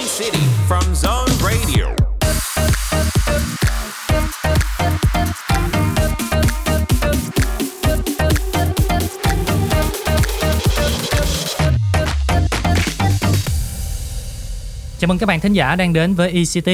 E-City from Zone Radio. Chào mừng các bạn thính giả đang đến với ECT.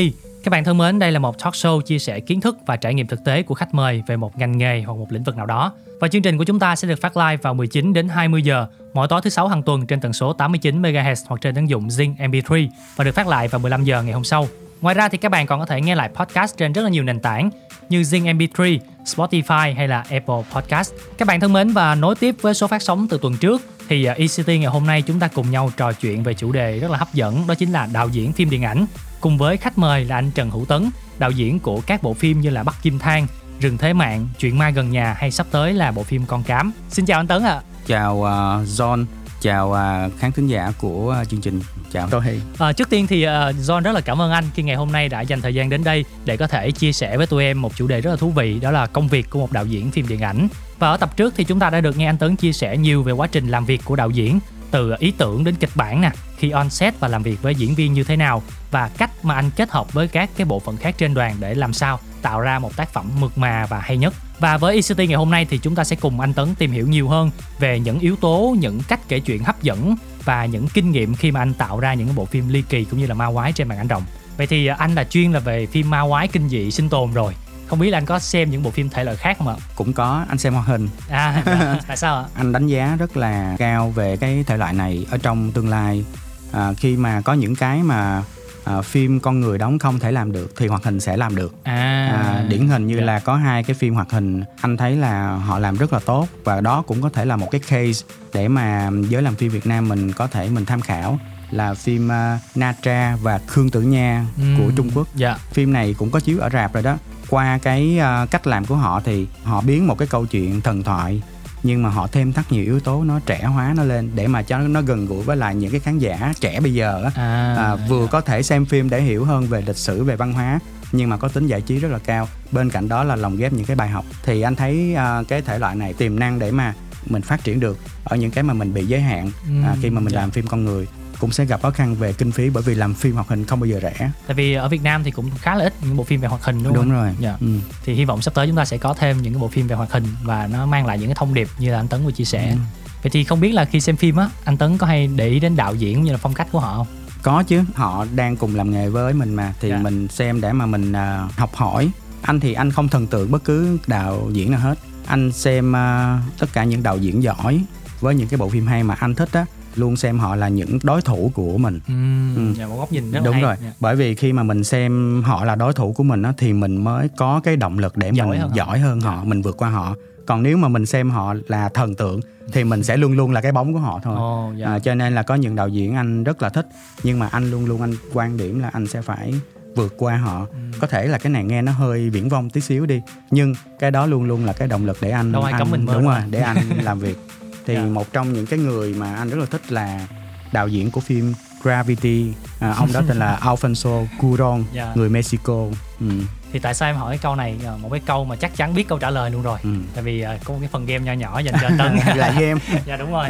Các bạn thân mến, đây là một talk show chia sẻ kiến thức và trải nghiệm thực tế của khách mời về một ngành nghề hoặc một lĩnh vực nào đó. Và chương trình của chúng ta sẽ được phát live vào 19 đến 20 giờ mỗi tối thứ sáu hàng tuần trên tần số 89 MHz hoặc trên ứng dụng Zing MP3 và được phát lại vào 15 giờ ngày hôm sau. Ngoài ra thì các bạn còn có thể nghe lại podcast trên rất là nhiều nền tảng như Zing MP3, Spotify hay là Apple Podcast. Các bạn thân mến và nối tiếp với số phát sóng từ tuần trước thì à, ECT ngày hôm nay chúng ta cùng nhau trò chuyện về chủ đề rất là hấp dẫn đó chính là đạo diễn phim điện ảnh cùng với khách mời là anh Trần Hữu Tấn, đạo diễn của các bộ phim như là Bắc Kim Thang, Rừng Thế Mạng, Chuyện Ma Gần Nhà hay sắp tới là bộ phim Con Cám. Xin chào anh Tấn ạ. À. Chào uh, John, chào uh, khán thính giả của uh, chương trình. Chào tôi Hy. À, trước tiên thì uh, John rất là cảm ơn anh khi ngày hôm nay đã dành thời gian đến đây để có thể chia sẻ với tụi em một chủ đề rất là thú vị đó là công việc của một đạo diễn phim điện ảnh. Và ở tập trước thì chúng ta đã được nghe anh Tấn chia sẻ nhiều về quá trình làm việc của đạo diễn từ ý tưởng đến kịch bản nè khi on set và làm việc với diễn viên như thế nào và cách mà anh kết hợp với các cái bộ phận khác trên đoàn để làm sao tạo ra một tác phẩm mượt mà và hay nhất. Và với ECT ngày hôm nay thì chúng ta sẽ cùng anh Tấn tìm hiểu nhiều hơn về những yếu tố, những cách kể chuyện hấp dẫn và những kinh nghiệm khi mà anh tạo ra những bộ phim ly kỳ cũng như là ma quái trên màn ảnh rộng. Vậy thì anh là chuyên là về phim ma quái kinh dị sinh tồn rồi. Không biết là anh có xem những bộ phim thể loại khác không ạ? Cũng có anh xem hoạt hình. À dạ. tại sao ạ? Anh đánh giá rất là cao về cái thể loại này ở trong tương lai à, khi mà có những cái mà à, phim con người đóng không thể làm được thì hoạt hình sẽ làm được à, à điển hình như dạ. là có hai cái phim hoạt hình anh thấy là họ làm rất là tốt và đó cũng có thể là một cái case để mà giới làm phim Việt Nam mình có thể mình tham khảo là phim uh, Na Tra và Khương Tử Nha ừ. của Trung Quốc. Dạ. Phim này cũng có chiếu ở rạp rồi đó qua cái uh, cách làm của họ thì họ biến một cái câu chuyện thần thoại nhưng mà họ thêm thắt nhiều yếu tố nó trẻ hóa nó lên để mà cho nó gần gũi với lại những cái khán giả trẻ bây giờ á à, à, vừa có thể xem phim để hiểu hơn về lịch sử về văn hóa nhưng mà có tính giải trí rất là cao bên cạnh đó là lồng ghép những cái bài học thì anh thấy uh, cái thể loại này tiềm năng để mà mình phát triển được ở những cái mà mình bị giới hạn ừ, à, khi mà mình. Dạ. làm phim con người cũng sẽ gặp khó khăn về kinh phí bởi vì làm phim hoạt hình không bao giờ rẻ. Tại vì ở Việt Nam thì cũng khá là ít những bộ phim về hoạt hình đúng, đúng không? Đúng rồi. Dạ. Ừ. Thì hy vọng sắp tới chúng ta sẽ có thêm những cái bộ phim về hoạt hình và nó mang lại những cái thông điệp như là anh Tấn vừa chia sẻ. Ừ. Vậy thì không biết là khi xem phim á, anh Tấn có hay để ý đến đạo diễn như là phong cách của họ không? Có chứ, họ đang cùng làm nghề với mình mà thì dạ. mình xem để mà mình uh, học hỏi. Anh thì anh không thần tượng bất cứ đạo diễn nào hết. Anh xem uh, tất cả những đạo diễn giỏi với những cái bộ phim hay mà anh thích á luôn xem họ là những đối thủ của mình ừ, ừ. Dạ, một góc nhìn rất đúng hay. rồi dạ. bởi vì khi mà mình xem họ là đối thủ của mình á thì mình mới có cái động lực để giỏi mình hơn giỏi hơn họ. họ mình vượt qua họ còn nếu mà mình xem họ là thần tượng thì mình sẽ luôn luôn là cái bóng của họ thôi oh, dạ. à, cho nên là có những đạo diễn anh rất là thích nhưng mà anh luôn luôn anh quan điểm là anh sẽ phải vượt qua họ ừ. có thể là cái này nghe nó hơi viễn vông tí xíu đi nhưng cái đó luôn luôn là cái động lực để anh Đâu ai anh cấm mình đúng rồi để anh làm việc thì yeah. Dạ. một trong những cái người mà anh rất là thích là đạo diễn của phim Gravity à, ông đó tên là Alfonso Cuarón yeah. Dạ. người Mexico ừ. thì tại sao em hỏi cái câu này à, một cái câu mà chắc chắn biết câu trả lời luôn rồi ừ. tại vì uh, có một cái phần game nho nhỏ dành cho tấn là game dạ đúng rồi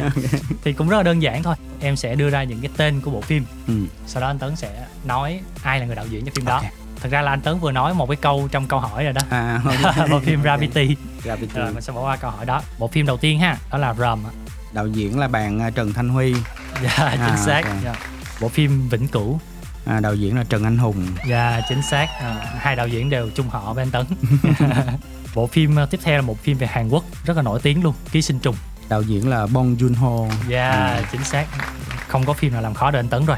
thì cũng rất là đơn giản thôi em sẽ đưa ra những cái tên của bộ phim ừ. sau đó anh tấn sẽ nói ai là người đạo diễn cho phim okay. đó thật ra là anh tấn vừa nói một cái câu trong câu hỏi rồi đó. À, bộ phim Gravity. Gravity. Rồi mình sẽ bỏ qua câu hỏi đó. Bộ phim đầu tiên ha đó là Rome đạo diễn là bạn à, Trần Thanh Huy. Dạ chính à, xác. Okay. dạ. bộ phim Vĩnh Cửu. À, đạo diễn là Trần Anh Hùng. Dạ chính xác. À, hai đạo diễn đều chung họ với anh Tấn. Bộ phim à, tiếp theo là một phim về Hàn Quốc rất là nổi tiếng luôn ký sinh trùng. Đạo diễn là Bong Joon Ho dạ ừ. chính xác. Không có phim nào làm khó được anh Tấn rồi.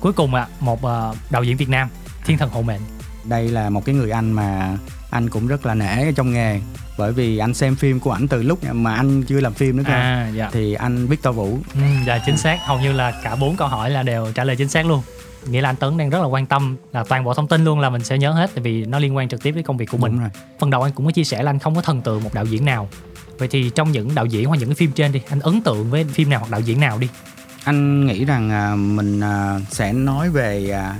Cuối cùng à, một uh, đạo diễn Việt Nam thiên thần hộ mệnh đây là một cái người anh mà anh cũng rất là nể trong nghề. Bởi vì anh xem phim của ảnh từ lúc mà anh chưa làm phim nữa cơ. À, dạ. thì anh Victor Vũ. Ừ, dạ chính xác. Hầu như là cả bốn câu hỏi là đều trả lời chính xác luôn. Nghĩa là anh Tấn đang rất là quan tâm là toàn bộ thông tin luôn là mình sẽ nhớ hết tại vì nó liên quan trực tiếp với công việc của mình. Đúng rồi. phần đầu anh cũng có chia sẻ là anh không có thần tượng một đạo diễn nào. Vậy thì trong những đạo diễn hoặc những cái phim trên đi anh ấn tượng với phim nào hoặc đạo diễn nào đi anh nghĩ rằng à, mình à, sẽ nói về à,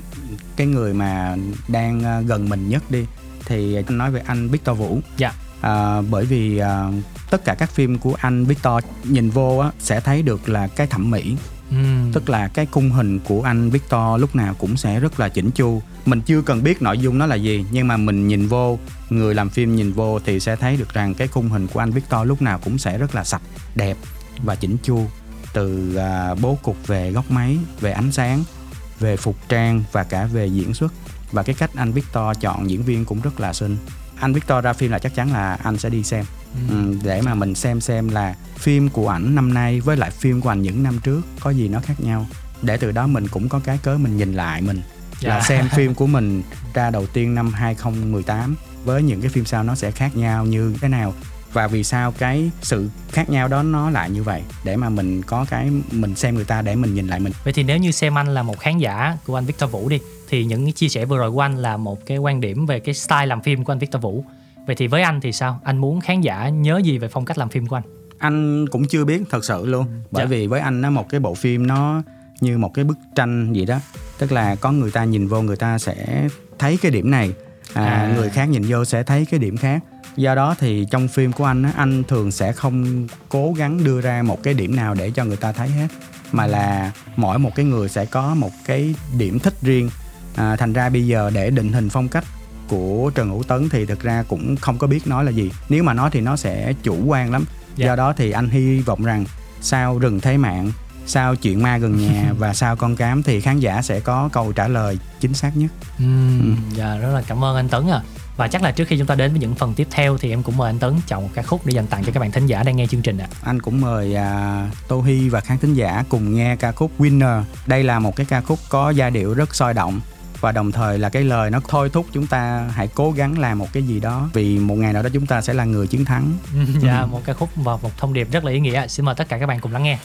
cái người mà đang gần mình nhất đi. Thì anh nói về anh Victor Vũ. Dạ. À, bởi vì à, tất cả các phim của anh Victor nhìn vô á, sẽ thấy được là cái thẩm mỹ. Ừm. tức là cái khung hình của anh Victor lúc nào cũng sẽ rất là chỉnh chu. Mình chưa cần biết nội dung nó là gì nhưng mà mình nhìn vô người làm phim nhìn vô thì sẽ thấy được rằng cái khung hình của anh Victor lúc nào cũng sẽ rất là sạch đẹp và chỉnh chu từ à, bố cục về góc máy về ánh sáng về phục trang và cả về diễn xuất. Và cái cách anh Victor chọn diễn viên cũng rất là xinh. Anh Victor ra phim là chắc chắn là anh sẽ đi xem. Ừ, để mà mình xem xem là phim của ảnh năm nay với lại phim của ảnh những năm trước có gì nó khác nhau. Để từ đó mình cũng có cái cớ mình nhìn lại mình. Là Dạ. xem phim của mình ra đầu tiên năm 2018 với những cái phim sau nó sẽ khác nhau như thế nào và vì sao cái sự khác nhau đó nó lại như vậy để mà mình có cái mình xem người ta để mình nhìn lại mình Vậy thì nếu như xem anh là một khán giả của anh Victor Vũ đi thì những cái chia sẻ vừa rồi của anh là một cái quan điểm về cái style làm phim của anh Victor Vũ. Vậy thì với anh thì sao? Anh muốn khán giả nhớ gì về phong cách làm phim của anh? anh cũng chưa biết thật sự luôn bởi Dạ. vì với anh nó một cái bộ phim nó như một cái bức tranh gì đó tức là có người ta nhìn vô người ta sẽ thấy cái điểm này à, À. người khác nhìn vô sẽ thấy cái điểm khác do đó thì trong phim của anh á, anh thường sẽ không cố gắng đưa ra một cái điểm nào để cho người ta thấy hết mà là mỗi một cái người sẽ có một cái điểm thích riêng. À, thành ra bây giờ để định hình phong cách của Trần Hữu Tấn thì thực ra cũng không có biết nói là gì. Nếu mà nói thì nó sẽ chủ quan lắm. Dạ. do đó thì anh hy vọng rằng sau rừng thế mạng sau chuyện ma gần nhà và sau con cám thì khán giả sẽ có câu trả lời chính xác nhất. Ừm, Dạ rất là cảm ơn anh Tấn à. Và chắc là trước khi chúng ta đến với những phần tiếp theo thì em cũng mời anh Tấn chọn một ca khúc để dành tặng cho các bạn thính giả đang nghe chương trình ạ. anh cũng mời à, Tô Hy và khán thính giả cùng nghe ca khúc Winner đây là một cái ca khúc có giai điệu rất sôi động và đồng thời là cái lời nó thôi thúc chúng ta hãy cố gắng làm một cái gì đó vì một ngày nào đó chúng ta sẽ là người chiến thắng dạ một ca khúc và một thông điệp rất là ý nghĩa. Xin mời tất cả các bạn cùng lắng nghe.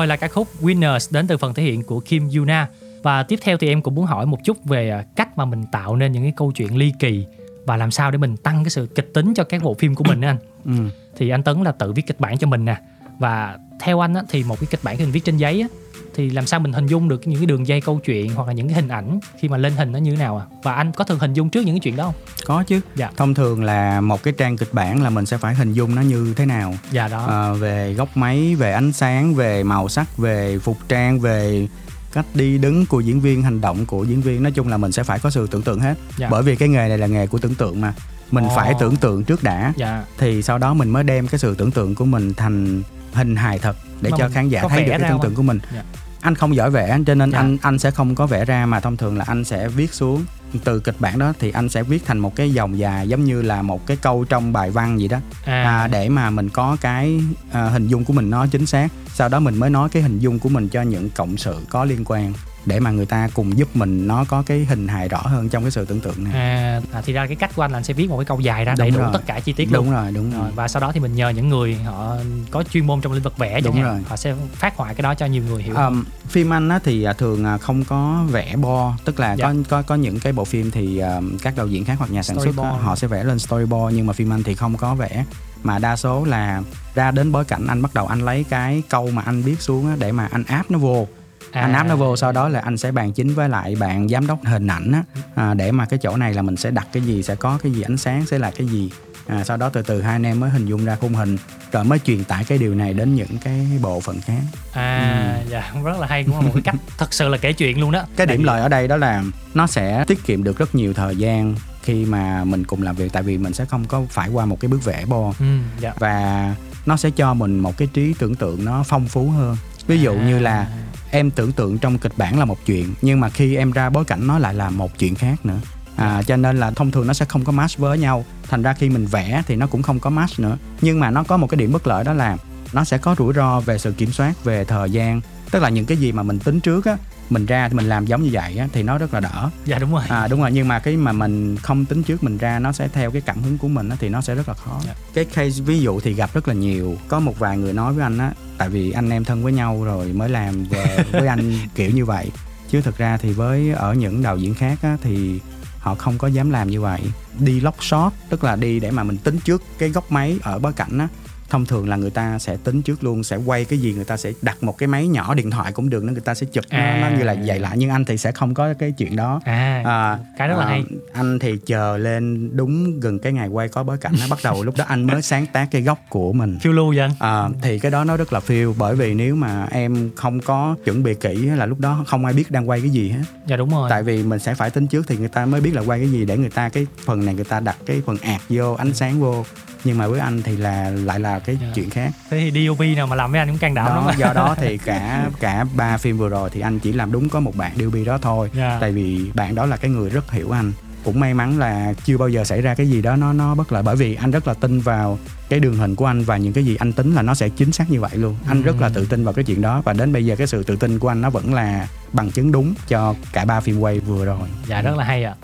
Rồi là ca khúc Winners đến từ phần thể hiện của Kim Yuna. Và tiếp theo thì em cũng muốn hỏi một chút về à, cách mà mình tạo nên những cái câu chuyện ly kỳ và làm sao để mình tăng cái sự kịch tính cho các bộ phim của mình á anh ừ. thì anh Tấn là tự viết kịch bản cho mình nè và theo anh á, thì một cái kịch bản khi mình viết trên giấy á, thì làm sao mình hình dung được những cái đường dây câu chuyện hoặc là những cái hình ảnh khi mà lên hình nó như thế nào à? Và anh có thường hình dung trước những cái chuyện đó không? Có chứ. Dạ. thông thường là một cái trang kịch bản là mình sẽ phải hình dung nó như thế nào. Dạ đó. Ờ, về góc máy về ánh sáng về màu sắc về phục trang về cách đi đứng của diễn viên hành động của diễn viên. Nói chung là mình sẽ phải có sự tưởng tượng hết. Dạ. bởi vì cái nghề này là nghề của tưởng tượng mà. Mình Ồ. phải tưởng tượng trước đã. Dạ. Thì sau đó mình mới đem cái sự tưởng tượng của mình thành hình hài thật để Mà cho khán giả thấy được cái tưởng tượng của mình. Dạ. Anh không giỏi vẽ cho nên Dạ. anh anh sẽ không có vẽ ra mà thông thường là anh sẽ viết xuống. Từ kịch bản đó thì anh sẽ viết thành một cái dòng dài giống như là một cái câu trong bài văn gì đó. À, à, để mà mình có cái à, hình dung của mình nó chính xác. Sau đó mình mới nói cái hình dung của mình cho những cộng sự có liên quan để mà người ta cùng giúp mình nó có cái hình hài rõ hơn trong cái sự tưởng tượng này. À, à thì ra cái cách của anh là anh sẽ viết một cái câu dài ra đầy đủ rồi. tất cả chi tiết đúng luôn. rồi đúng rồi và sau đó thì mình nhờ những người họ có chuyên môn trong lĩnh vực vẽ chẳng hạn họ sẽ phát họa cái đó cho nhiều người hiểu. Ờm, phim anh á thì à, thường à, không có vẽ bo tức là Dạ. có có có những cái bộ phim thì các đạo diễn khác hoặc nhà sản xuất Storyboard. họ sẽ vẽ lên storyboard nhưng mà phim anh thì không có vẽ. Mà đa số là ra đến bối cảnh anh bắt đầu anh lấy cái câu mà anh viết xuống á, để mà anh áp nó vô À. anh áp nó vô sau đó là anh sẽ bàn chính với lại bạn giám đốc hình ảnh á. À, để mà cái chỗ này là mình sẽ đặt cái gì sẽ có cái gì ánh sáng sẽ là cái gì. À, sau đó từ từ hai anh em mới hình dung ra khung hình rồi mới truyền tải cái điều này đến những cái bộ phận khác. À dạ rất là hay cũng là một cái cách thật sự là kể chuyện luôn đó. Cái điểm lợi ở đây đó là nó sẽ tiết kiệm được rất nhiều thời gian khi mà mình cùng làm việc tại vì mình sẽ không có phải qua một cái bước vẽ bo. Ừ, dạ. Và nó sẽ cho mình một cái trí tưởng tượng nó phong phú hơn. Ví dụ như là em tưởng tượng trong kịch bản là một chuyện nhưng mà khi em ra bối cảnh nó lại là một chuyện khác nữa. À, cho nên là thông thường nó sẽ không có match với nhau. Thành ra khi mình vẽ thì nó cũng không có match nữa. Nhưng mà nó có một cái điểm bất lợi đó là nó sẽ có rủi ro về sự kiểm soát về thời gian. Tức là những cái gì mà mình tính trước á mình ra thì mình làm giống như vậy á, thì nó rất là đỡ. Dạ đúng rồi. À đúng rồi nhưng mà cái mà mình không tính trước mình ra nó sẽ theo cái cảm hứng của mình á, thì nó sẽ rất là khó. Dạ. cái case ví dụ thì gặp rất là nhiều. Có một vài người nói với anh á tại vì anh em thân với nhau rồi mới làm về với anh kiểu như vậy. Chứ thực ra thì với ở những đạo diễn khác á, thì họ không có dám làm như vậy. Đi lock shot tức là đi để mà mình tính trước cái góc máy ở bối cảnh á thông thường là người ta sẽ tính trước luôn sẽ quay cái gì người ta sẽ đặt một cái máy nhỏ điện thoại cũng được nữa người ta sẽ chụp nó, nó À. như là vậy lại. Nhưng anh thì sẽ không có cái chuyện đó. À, à, cái rất là à, hay. anh thì chờ lên đúng gần cái ngày quay có bối cảnh nó bắt đầu lúc đó anh mới sáng tác cái góc của mình. Phiêu lưu vậy anh? À, thì cái đó nó rất là phiêu bởi vì nếu mà em không có chuẩn bị kỹ là lúc đó không ai biết đang quay cái gì hết. Dạ đúng rồi. Tại vì mình sẽ phải tính trước thì người ta mới biết là quay cái gì để người ta cái phần này người ta đặt cái phần ạt vô ánh sáng vô nhưng mà với anh thì là lại là cái Dạ. chuyện khác. Thế thì DOP nào mà làm với anh cũng can đảm lắm đó á. do đó thì cả cả ba phim vừa rồi thì anh chỉ làm đúng có một bạn DOP đó thôi. Dạ. tại vì bạn đó là cái người rất hiểu anh. Cũng may mắn là chưa bao giờ xảy ra cái gì đó nó nó bất lợi. Bởi vì anh rất là tin vào cái đường hình của anh và những cái gì anh tính là nó sẽ chính xác như vậy luôn. Anh rất là tự tin vào cái chuyện đó. Và đến bây giờ cái sự tự tin của anh nó vẫn là bằng chứng đúng cho cả ba phim quay vừa rồi. Dạ rất là hay ạ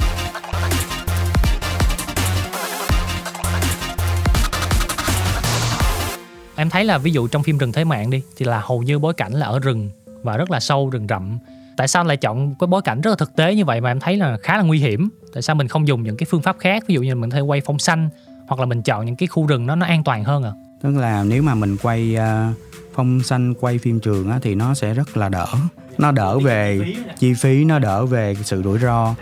em thấy là ví dụ trong phim rừng thế mạng đi thì là hầu như bối cảnh là ở rừng và rất là sâu rừng rậm. Tại sao anh lại chọn cái bối cảnh rất là thực tế như vậy mà em thấy là khá là nguy hiểm? Tại sao mình không dùng những cái phương pháp khác ví dụ như mình thay thể quay phong xanh hoặc là mình chọn những cái khu rừng nó nó an toàn hơn à tức là nếu mà mình quay à, uh, phong xanh quay phim trường á, thì nó sẽ rất là đỡ. Nó đỡ về chi phí nó đỡ về sự rủi ro.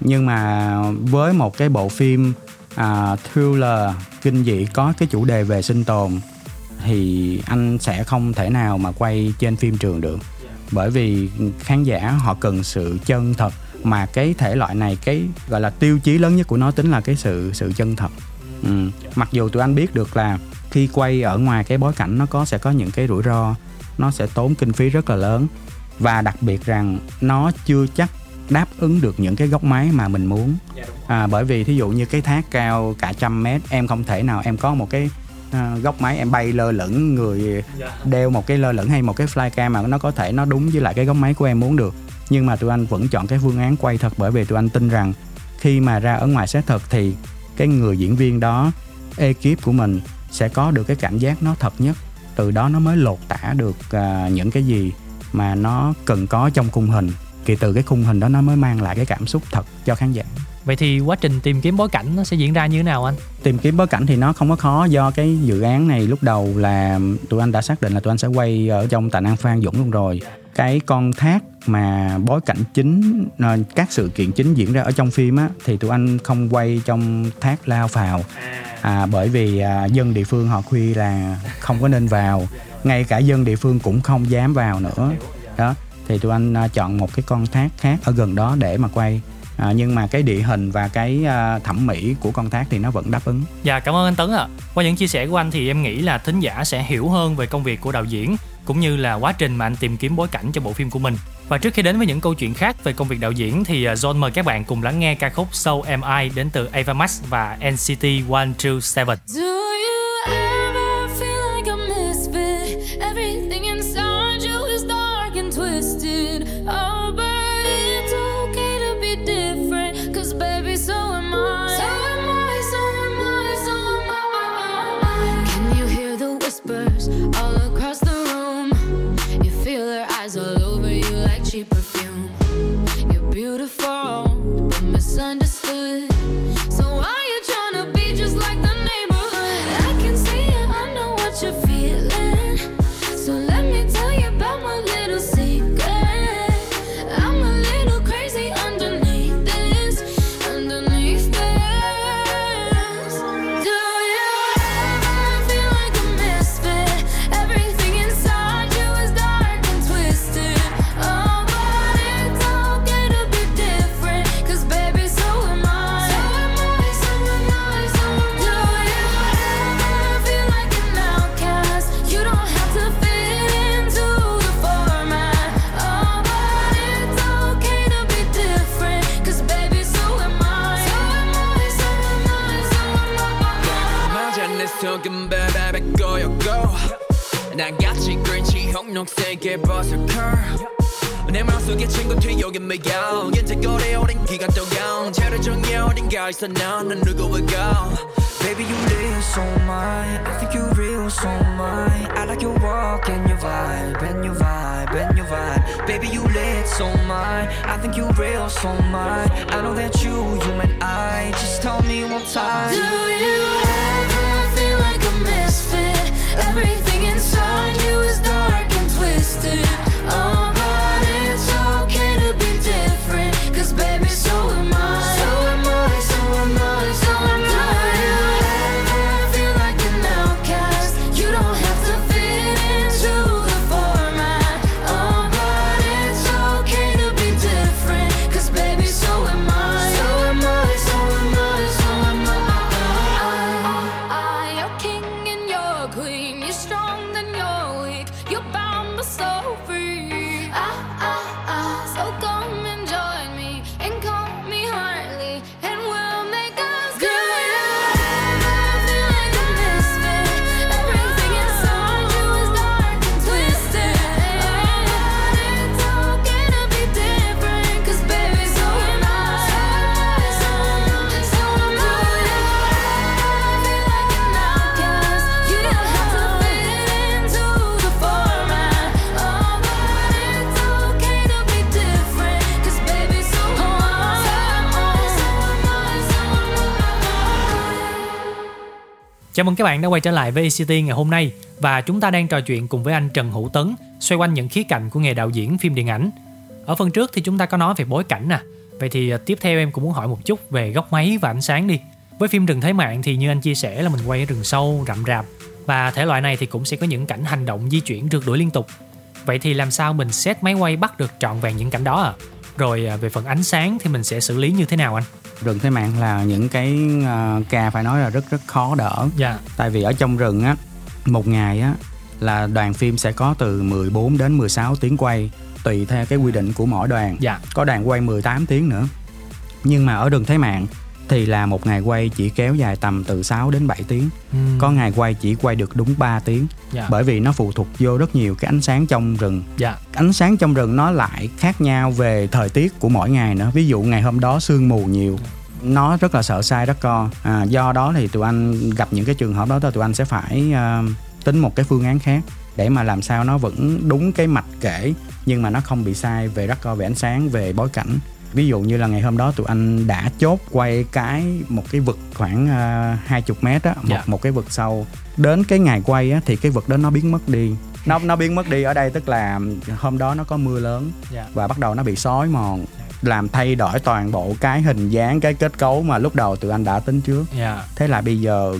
Nhưng mà với một cái bộ phim uh, thriller kinh dị có cái chủ đề về sinh tồn thì anh sẽ không thể nào mà quay trên phim trường được. Bởi vì khán giả họ cần sự chân thật mà cái thể loại này cái gọi là tiêu chí lớn nhất của nó tính là cái sự sự chân thật. Ừ. mặc dù tụi anh biết được là khi quay ở ngoài cái bối cảnh nó có sẽ có những cái rủi ro nó sẽ tốn kinh phí rất là lớn. Và đặc biệt rằng nó chưa chắc đáp ứng được những cái góc máy mà mình muốn. À, bởi vì thí dụ như cái thác cao cả trăm mét em không thể nào em có một cái à, góc máy em bay lơ lửng người đeo một cái lơ lửng hay một cái flycam mà nó có thể nó đúng với lại cái góc máy của em muốn được. Nhưng mà tụi anh vẫn chọn cái phương án quay thật bởi vì tụi anh tin rằng khi mà ra ở ngoài set thật thì cái người diễn viên đó ekip của mình sẽ có được cái cảm giác nó thật nhất. Từ đó nó mới lột tả được à, những cái gì mà nó cần có trong khung hình thì từ cái khung hình đó nó mới mang lại cái cảm xúc thật cho khán giả vậy thì quá trình tìm kiếm bối cảnh nó sẽ diễn ra như thế nào anh? Tìm kiếm bối cảnh thì nó không có khó do cái dự án này lúc đầu là tụi anh đã xác định là tụi anh sẽ quay ở trong tà năng Phan Dũng luôn rồi. Cái con thác mà bối cảnh chính ờ, các sự kiện chính diễn ra ở trong phim á thì tụi anh không quay trong thác lao phào. À, bởi vì à, dân địa phương họ khuya là không có nên vào ngay cả dân địa phương cũng không dám vào nữa. Đó thì tụi anh à, chọn một cái con thác khác ở gần đó để mà quay à, nhưng mà cái địa hình và cái à, thẩm mỹ của con thác thì nó vẫn đáp ứng Dạ cảm ơn anh Tấn ạ. Qua những chia sẻ của anh thì em nghĩ là thính giả sẽ hiểu hơn về công việc của đạo diễn cũng như là quá trình mà anh tìm kiếm bối cảnh cho bộ phim của mình. Và trước khi đến với những câu chuyện khác về công việc đạo diễn thì à, John mời các bạn cùng lắng nghe ca khúc So Am I đến từ Ava Max và NCT 127. Do you ever feel like a misfit? Everything 친구 뒤여기 매여 이제 오래 오랜 기간 동안 제를 정해 어딘가에서 나는 누구일까 Baby, you live so mine. I think you real so mine. I like your walk and your vibe, and your vibe, and your vibe. Baby, you lit so mine. I think you real so mine. I know that you, you and I. Just tell me one time. Do you ever feel like a misfit? Everything inside you is dark and twisted. Oh, Chào mừng các bạn đã quay trở lại với ECT ngày hôm nay và chúng ta đang trò chuyện cùng với anh Trần Hữu Tấn xoay quanh những khía cạnh của nghề đạo diễn phim điện ảnh. Ở phần trước thì chúng ta có nói về bối cảnh nè. Vậy thì à, tiếp theo em cũng muốn hỏi một chút về góc máy và ánh sáng đi. Với phim Rừng Thế Mạng thì như anh chia sẻ là mình quay ở rừng sâu, rậm rạp và thể loại này thì cũng sẽ có những cảnh hành động di chuyển rượt đuổi liên tục. Vậy thì làm sao mình set máy quay bắt được trọn vẹn những cảnh đó à? Rồi à, về phần ánh sáng thì mình sẽ xử lý như thế nào anh? Rừng thế mạng là những cái ờ, ca phải nói là rất rất khó đỡ Dạ. tại vì ở trong rừng á một ngày á là đoàn phim sẽ có từ 14 đến 16 tiếng quay tùy theo cái quy định của mỗi đoàn Dạ. có đoàn quay 18 tiếng nữa nhưng mà ở rừng thế mạng thì là một ngày quay chỉ kéo dài tầm từ 6 đến 7 tiếng Ừm. có ngày quay chỉ quay được đúng 3 tiếng Dạ. bởi vì nó phụ thuộc vô rất nhiều cái ánh sáng trong rừng Dạ. ánh sáng trong rừng nó lại khác nhau về thời tiết của mỗi ngày nữa ví dụ ngày hôm đó sương mù nhiều nó rất là sợ sai rất co à, do đó thì tụi anh gặp những cái trường hợp đó thì tụi anh sẽ phải à, tính một cái phương án khác để mà làm sao nó vẫn đúng cái mạch kể nhưng mà nó không bị sai về rắc về ánh sáng về bối cảnh ví dụ như là ngày hôm đó tụi anh đã chốt quay cái một cái vực khoảng hai chục mét á một, Dạ. một cái vực sâu đến cái ngày quay á thì cái vực đó nó biến mất đi nó nó biến mất đi ở đây tức là hôm đó nó có mưa lớn Dạ. và bắt đầu nó bị xói mòn làm thay đổi toàn bộ cái hình dáng cái kết cấu mà lúc đầu tụi anh đã tính trước Dạ. thế là bây giờ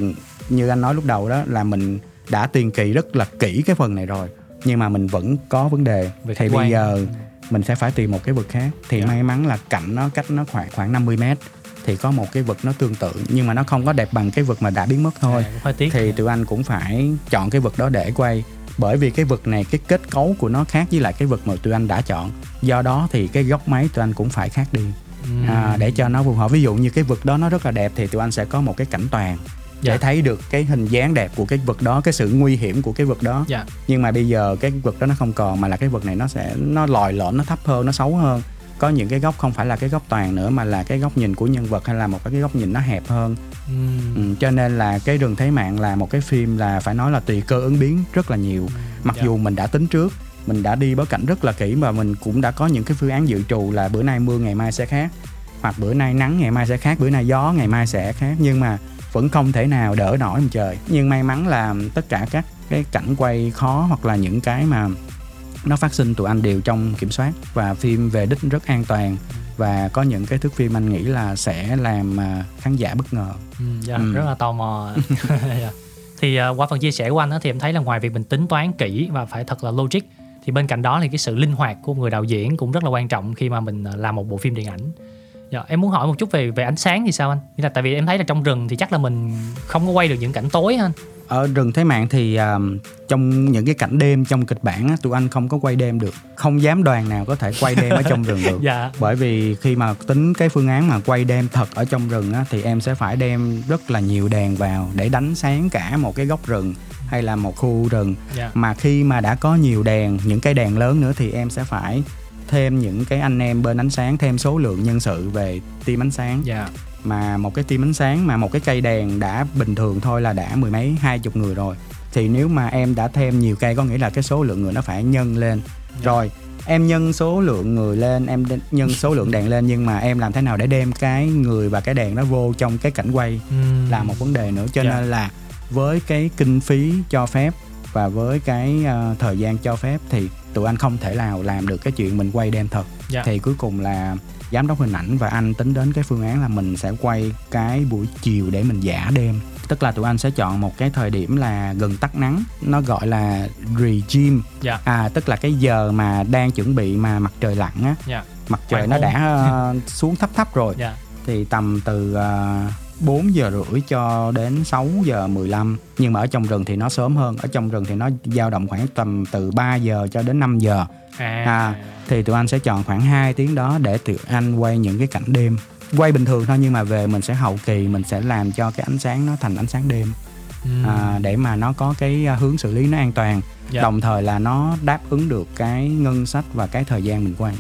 như anh nói lúc đầu đó là mình đã tiền kỳ rất là kỹ cái phần này rồi nhưng mà mình vẫn có vấn đề Về thì bây giờ mình sẽ phải tìm một cái vực khác. Thì Dạ. may mắn là cạnh nó cách nó khoảng khoảng 50 mét thì có một cái vực nó tương tự nhưng mà nó không có đẹp bằng cái vực mà đã biến mất thôi. À, tiếc. Thì tụi anh cũng phải chọn cái vực đó để quay. Bởi vì cái vực này cái kết cấu của nó khác với lại cái vực mà tụi anh đã chọn. Do đó thì cái góc máy tụi anh cũng phải khác đi. À, để cho nó phù hợp. Ví dụ như cái vực đó nó rất là đẹp thì tụi anh sẽ có một cái cảnh toàn Dạ. để thấy được cái hình dáng đẹp của cái vực đó cái sự nguy hiểm của cái vực đó Dạ. nhưng mà bây giờ cái vực đó nó không còn mà là cái vực này nó sẽ nó lòi lõm nó thấp hơn nó xấu hơn có những cái góc không phải là cái góc toàn nữa mà là cái góc nhìn của nhân vật hay là một cái góc nhìn nó hẹp hơn Ừm. ừ, cho nên là cái rừng thế mạng là một cái phim là phải nói là tùy cơ ứng biến rất là nhiều mặc Dạ. dù mình đã tính trước mình đã đi bối cảnh rất là kỹ mà mình cũng đã có những cái phương án dự trù là bữa nay mưa ngày mai sẽ khác hoặc bữa nay nắng ngày mai sẽ khác bữa nay gió ngày mai sẽ khác nhưng mà vẫn không thể nào đỡ nổi một trời. Nhưng may mắn là tất cả các cái cảnh quay khó hoặc là những cái mà nó phát sinh tụi anh đều trong kiểm soát. Và phim về đích rất an toàn và có những cái thước phim anh nghĩ là sẽ làm à, khán giả bất ngờ. Ừ, dạ, Ừ. rất là tò mò. Dạ. thì à, qua phần chia sẻ của anh thì em thấy là ngoài việc mình tính toán kỹ và phải thật là logic thì bên cạnh đó thì cái sự linh hoạt của người đạo diễn cũng rất là quan trọng khi mà mình à, làm một bộ phim điện ảnh dạ, em muốn hỏi một chút về về ánh sáng thì sao anh? Nghĩa là tại vì em thấy là trong rừng thì chắc là mình không có quay được những cảnh tối anh. Ở rừng thế mạng thì à, trong những cái cảnh đêm trong kịch bản á, tụi anh không có quay đêm được. Không dám đoàn nào có thể quay đêm ở trong rừng được. Dạ. Bởi vì khi mà tính cái phương án mà quay đêm thật ở trong rừng á, thì em sẽ phải đem rất là nhiều đèn vào để đánh sáng cả một cái góc rừng hay là một khu rừng. Dạ. Mà khi mà đã có nhiều đèn những cái đèn lớn nữa thì em sẽ phải thêm những cái anh em bên ánh sáng thêm số lượng nhân sự về team ánh sáng. Dạ. Mà một cái team ánh sáng mà một cái cây đèn đã bình thường thôi là đã mười mấy hai chục người rồi. Thì nếu mà em đã thêm nhiều cây có nghĩa là cái số lượng người nó phải nhân lên. Rồi em nhân số lượng người lên em nhân số lượng đèn lên nhưng mà em làm thế nào để đem cái người và cái đèn nó vô trong cái cảnh quay là một vấn đề nữa. Cho Dạ. nên là với cái kinh phí cho phép và với cái ờ, thời gian cho phép thì tụi anh không thể nào làm được cái chuyện mình quay đêm thật Dạ. thì cuối cùng là giám đốc hình ảnh và anh tính đến cái phương án là mình sẽ quay cái buổi chiều để mình giả đêm tức là tụi anh sẽ chọn một cái thời điểm là gần tắt nắng nó gọi là regime Dạ. à tức là cái giờ mà đang chuẩn bị mà mặt trời lặn á Dạ. mặt trời Hoàng nó hôn. đã ờ, xuống thấp thấp rồi dạ thì tầm từ uh, 4 giờ rưỡi cho đến 6 giờ 15 nhưng mà ở trong rừng thì nó sớm hơn. Ở trong rừng thì nó dao động khoảng tầm từ 3 giờ cho đến 5 giờ. À, à, thì tụi anh sẽ chọn khoảng 2 tiếng đó để tụi anh quay những cái cảnh đêm. Quay bình thường thôi nhưng mà về mình sẽ hậu kỳ mình sẽ làm cho cái ánh sáng nó thành ánh sáng đêm. Ừm. à, để mà nó có cái à, hướng xử lý nó an toàn. Dạ. đồng thời là nó đáp ứng được cái ngân sách và cái thời gian mình quay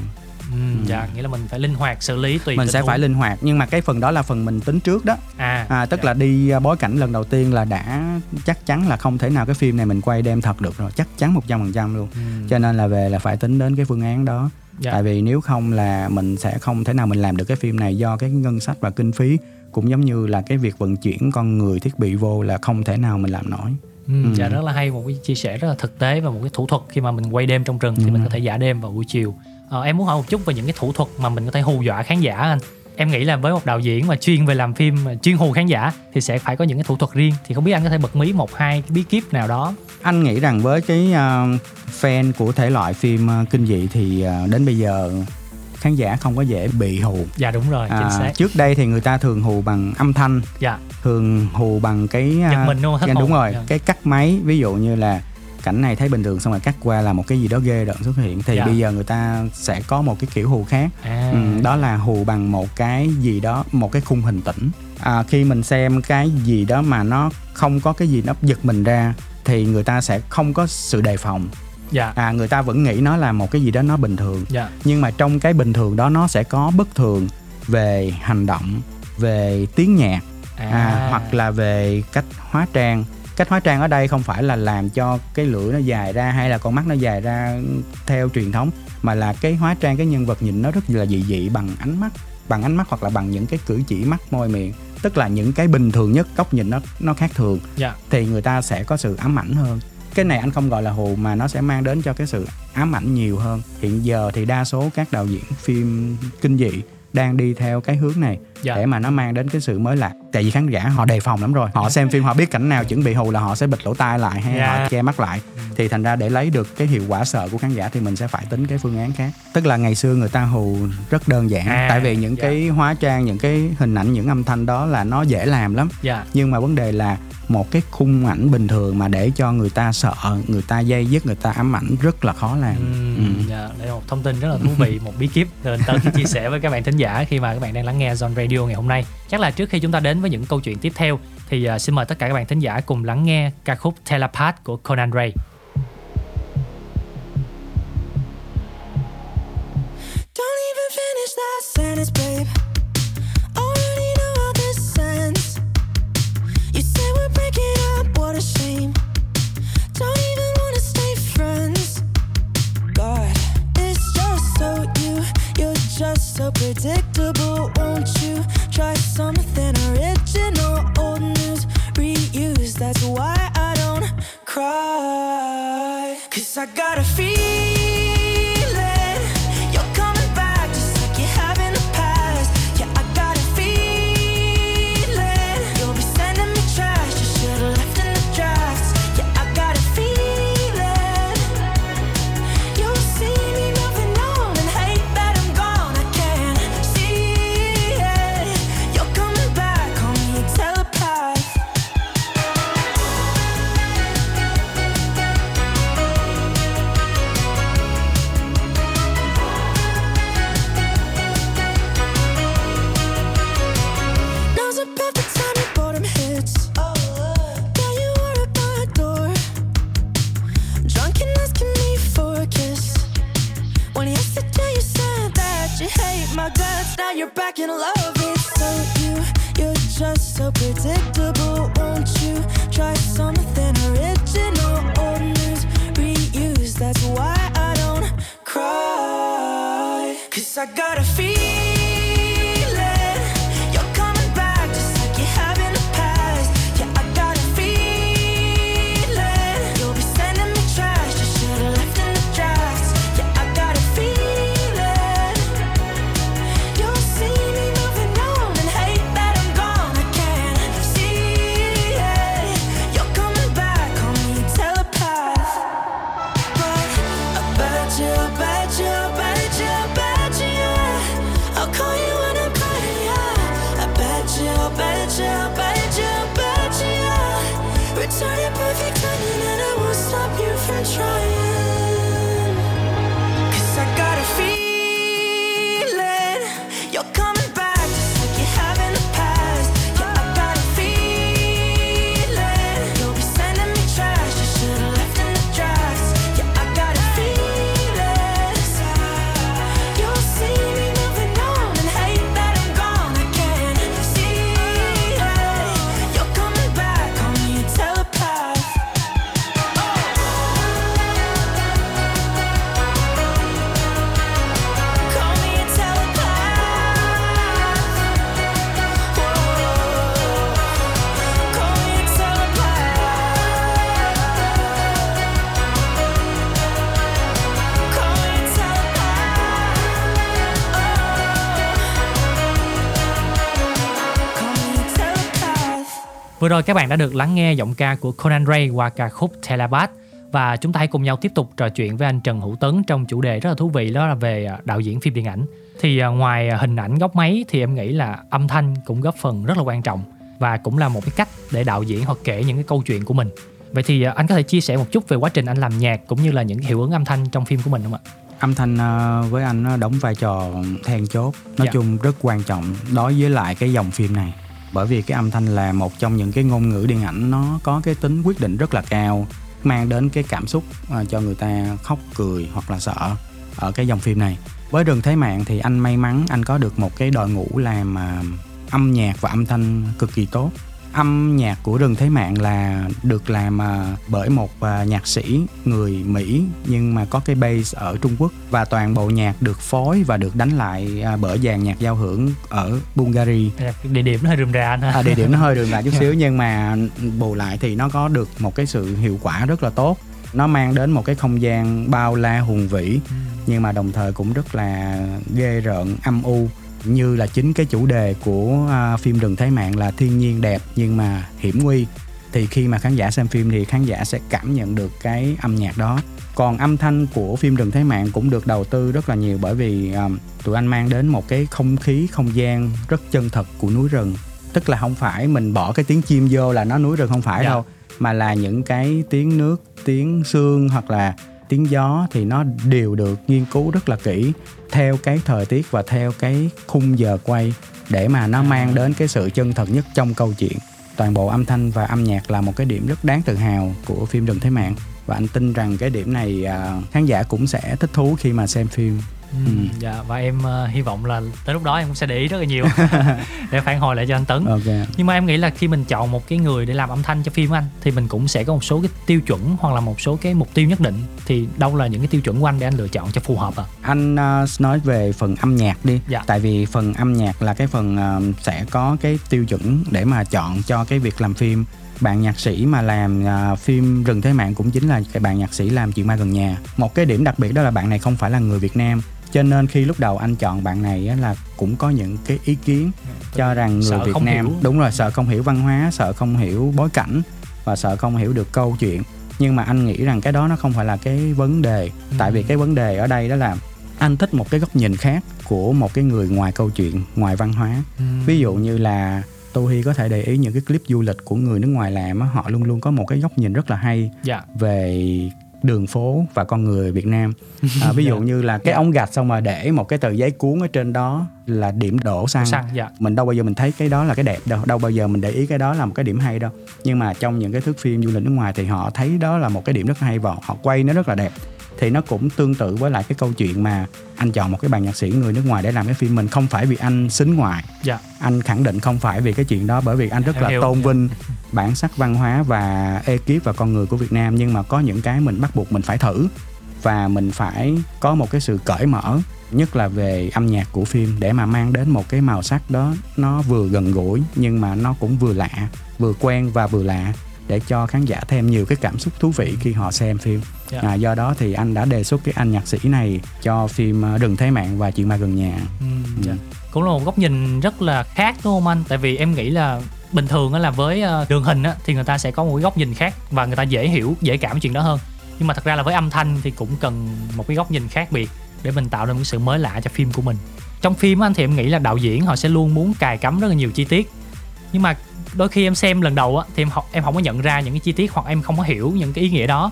Ừm, dạ nghĩa là mình phải linh hoạt xử lý tùy mình sẽ huống. phải linh hoạt nhưng mà cái phần đó là phần mình tính trước đó à, à, tức dạ. là đi à, bối cảnh lần đầu tiên là đã chắc chắn là không thể nào cái phim này mình quay đêm thật được rồi chắc chắn một trăm phần trăm luôn Ừm. cho nên là về là phải tính đến cái phương án đó Dạ. tại vì nếu không là mình sẽ không thể nào mình làm được cái phim này do cái ngân sách và kinh phí cũng giống như là cái việc vận chuyển con người thiết bị vô là không thể nào mình làm nổi Ừ, Ừ. Dạ rất là hay một cái chia sẻ rất là thực tế và một cái thủ thuật khi mà mình quay đêm trong rừng thì Ừ. mình có thể giả đêm vào buổi chiều. Ờ, em muốn hỏi một chút về những cái thủ thuật mà mình có thể hù dọa khán giả anh. Em nghĩ là với một đạo diễn mà chuyên về làm phim chuyên hù khán giả thì sẽ phải có những cái thủ thuật riêng. Thì không biết anh có thể bật mí một hai cái bí kíp nào đó. anh nghĩ rằng với cái uh, fan của thể loại phim uh, kinh dị thì uh, đến bây giờ khán giả không có dễ bị hù Dạ đúng rồi, chính à, xác. trước đây thì người ta thường hù bằng âm thanh Dạ, thường hù bằng cái giật à, mình luôn hết dạ, đúng rồi Dạ. cái cắt máy ví dụ như là cảnh này thấy bình thường xong rồi cắt qua là một cái gì đó ghê rợn xuất hiện. Thì Dạ. bây giờ người ta sẽ có một cái kiểu hù khác. À, ừ, đó là hù bằng một cái gì đó một cái khung hình tĩnh à, khi mình xem cái gì đó mà nó không có cái gì nó giật mình ra thì người ta sẽ không có sự đề phòng. Dạ, à người ta vẫn nghĩ nó là một cái gì đó nó bình thường. Dạ, nhưng mà trong cái bình thường đó nó sẽ có bất thường về hành động về tiếng nhạc. À, à, hoặc là về cách hóa trang cách hóa trang ở đây không phải là làm cho cái lưỡi nó dài ra hay là con mắt nó dài ra theo truyền thống mà là cái hóa trang cái nhân vật nhìn nó rất là dị dị bằng ánh mắt bằng ánh mắt hoặc là bằng những cái cử chỉ mắt môi miệng. Tức là những cái bình thường nhất góc nhìn nó nó khác thường. Dạ. thì người ta sẽ có sự ám ảnh hơn. Cái này anh không gọi là hù mà nó sẽ mang đến cho cái sự ám ảnh nhiều hơn. Hiện giờ thì đa số các đạo diễn phim kinh dị đang đi theo cái hướng này Dạ. để mà nó mang đến cái sự mới lạ tại vì khán giả họ đề phòng lắm rồi họ xem phim họ biết cảnh nào chuẩn bị hù là họ sẽ bịt lỗ tai lại hay Dạ. họ che mắt lại thì thành ra để lấy được cái hiệu quả sợ của khán giả thì mình sẽ phải tính cái phương án khác tức là ngày xưa người ta hù rất đơn giản À, tại vì những dạ. cái hóa trang những cái hình ảnh những âm thanh đó là nó dễ làm lắm Dạ. nhưng mà vấn đề là một cái khung ảnh bình thường mà để cho người ta sợ người ta dây dứt người ta ám ảnh rất là khó làm Ừm, Ừ. dạ, đây là một thông tin rất là thú vị, một bí kíp từ anh Tấn chia sẻ với các bạn thính giả khi mà các bạn đang lắng nghe Zone Radio ngày hôm nay. Chắc là trước khi chúng ta đến với những câu chuyện tiếp theo thì à, xin mời tất cả các bạn thính giả cùng lắng nghe ca khúc Telepath của Conan Ray. Don't even finish that sentence, babe. Already know how this ends. You say we're breaking up, what a shame. Don't even wanna stay friends. God, it's just so you, just so predictable. Won't you try something original? Old news, reuse. That's why I don't cry. Cause I got a feeling In love. Rồi các bạn đã được lắng nghe giọng ca của Conan Gray qua ca khúc Telepath và chúng ta hãy cùng nhau tiếp tục trò chuyện với anh Trần Hữu Tấn trong chủ đề rất là thú vị đó là về à, đạo diễn phim điện ảnh. Thì à, ngoài à, hình ảnh góc máy thì em nghĩ là âm thanh cũng góp phần rất là quan trọng và cũng là một cái cách để đạo diễn hoặc kể những cái câu chuyện của mình. Vậy thì anh có thể chia sẻ một chút về quá trình anh làm nhạc cũng như là những hiệu ứng âm thanh trong phim của mình không ạ? âm thanh với anh nó đóng vai trò then chốt nói Dạ. chung rất quan trọng đối với lại cái dòng phim này bởi vì cái âm thanh là một trong những cái ngôn ngữ điện ảnh, nó có cái tính quyết định rất là cao, mang đến cái cảm xúc à, cho người ta khóc, cười hoặc là sợ ở cái dòng phim này. Với rừng thế mạng thì anh may mắn anh có được một cái đội ngũ làm à, âm nhạc và âm thanh cực kỳ tốt âm nhạc của rừng thế mạng là được làm à, bởi một à, nhạc sĩ người Mỹ nhưng mà có cái base ở Trung Quốc. Và toàn bộ nhạc được phối và được đánh lại à, bởi dàn nhạc giao hưởng ở Bulgaria địa điểm nó hơi rườm rà anh ha. À, địa điểm nó hơi đường lại chút xíu nhưng mà bù lại thì nó có được một cái sự hiệu quả rất là tốt. Nó mang đến một cái không gian bao la hùng vĩ nhưng mà đồng thời cũng rất là ghê rợn âm u như là chính cái chủ đề của à, phim rừng thế mạng là thiên nhiên đẹp nhưng mà hiểm nguy. Thì khi mà khán giả xem phim thì khán giả sẽ cảm nhận được cái âm nhạc đó. Còn âm thanh của phim rừng thế mạng cũng được đầu tư rất là nhiều bởi vì um, tụi anh mang đến một cái không khí không gian rất chân thật của núi rừng. Tức là không phải mình bỏ cái tiếng chim vô là nó núi rừng không phải Dạ. đâu mà là những cái tiếng nước tiếng sương hoặc là tiếng gió thì nó đều được nghiên cứu rất là kỹ theo cái thời tiết và theo cái khung giờ quay để mà nó mang đến cái sự chân thật nhất trong câu chuyện. Toàn bộ âm thanh và âm nhạc là một cái điểm rất đáng tự hào của phim rừng thế mạng. Và anh tin rằng cái điểm này à, khán giả cũng sẽ thích thú khi mà xem phim Ừ, dạ và em ờ, hy vọng là tới lúc đó em cũng sẽ để ý rất là nhiều để phản hồi lại cho anh Tấn. Ok. Nhưng mà em nghĩ là khi mình chọn một cái người để làm âm thanh cho phim anh thì mình cũng sẽ có một số cái tiêu chuẩn hoặc là một số cái mục tiêu nhất định. Thì đâu là những cái tiêu chuẩn của anh để anh lựa chọn cho phù hợp à anh à, nói về phần âm nhạc đi. Dạ. tại vì phần âm nhạc là cái phần à, sẽ có cái tiêu chuẩn để mà chọn cho cái việc làm phim. Bạn nhạc sĩ mà làm à, phim rừng thế mạng cũng chính là cái bạn nhạc sĩ làm chuyện ma gần nhà. Một cái điểm đặc biệt đó là bạn này không phải là người việt nam cho nên khi lúc đầu anh chọn bạn này á, là cũng có những cái ý kiến cho rằng người Sợ Việt Nam hiểu. đúng rồi sợ không hiểu văn hóa sợ không hiểu bối cảnh và sợ không hiểu được câu chuyện. Nhưng mà anh nghĩ rằng cái đó nó không phải là cái vấn đề. Tại vì cái vấn đề ở đây đó là anh thích một cái góc nhìn khác của một cái người ngoài câu chuyện ngoài văn hóa. Ví dụ như là tôi Hi có thể để ý những cái clip du lịch của người nước ngoài làm á, họ luôn luôn có một cái góc nhìn rất là hay dạ. về đường phố và con người Việt Nam. À, ví dụ như là cái ống gạch xong mà để một cái tờ giấy cuốn ở trên đó là điểm đổ xăng, xăng dạ. Mình đâu bao giờ mình thấy cái đó là cái đẹp đâu đâu bao giờ mình để ý cái đó là một cái điểm hay đâu. Nhưng mà trong những cái thước phim du lịch nước ngoài thì họ thấy đó là một cái điểm rất hay và họ quay nó rất là đẹp thì nó cũng tương tự với lại cái câu chuyện mà anh chọn một cái bạn nhạc sĩ người nước ngoài để làm cái phim mình. Không phải vì anh xính ngoại. Dạ. Anh khẳng định không phải vì cái chuyện đó bởi vì anh rất là hiểu. tôn vinh bản sắc văn hóa và ekip và con người của Việt Nam. Nhưng mà có những cái mình bắt buộc mình phải thử và mình phải có một cái sự cởi mở nhất là về âm nhạc của phim để mà mang đến một cái màu sắc đó nó vừa gần gũi nhưng mà nó cũng vừa lạ vừa quen và vừa lạ để cho khán giả thêm nhiều cái cảm xúc thú vị khi họ xem phim Dạ. à, do đó thì anh đã đề xuất cái anh nhạc sĩ này cho phim ờ, Đừng Thế Mạng và Chuyện Ma Gần Nhà. Ừ, dạ. cũng là một góc nhìn rất là khác đúng không anh? Tại vì em nghĩ là bình thường á là với ờ, đường hình á thì người ta sẽ có một cái góc nhìn khác và người ta dễ hiểu dễ cảm chuyện đó hơn. Nhưng mà thật ra là với âm thanh thì cũng cần một cái góc nhìn khác biệt để mình tạo ra một sự mới lạ cho phim của mình. Trong phim anh thì em nghĩ là đạo diễn họ sẽ luôn muốn cài cắm rất là nhiều chi tiết. Nhưng mà đôi khi em xem lần đầu á thì em học em không có nhận ra những cái chi tiết hoặc em không có hiểu những cái ý nghĩa đó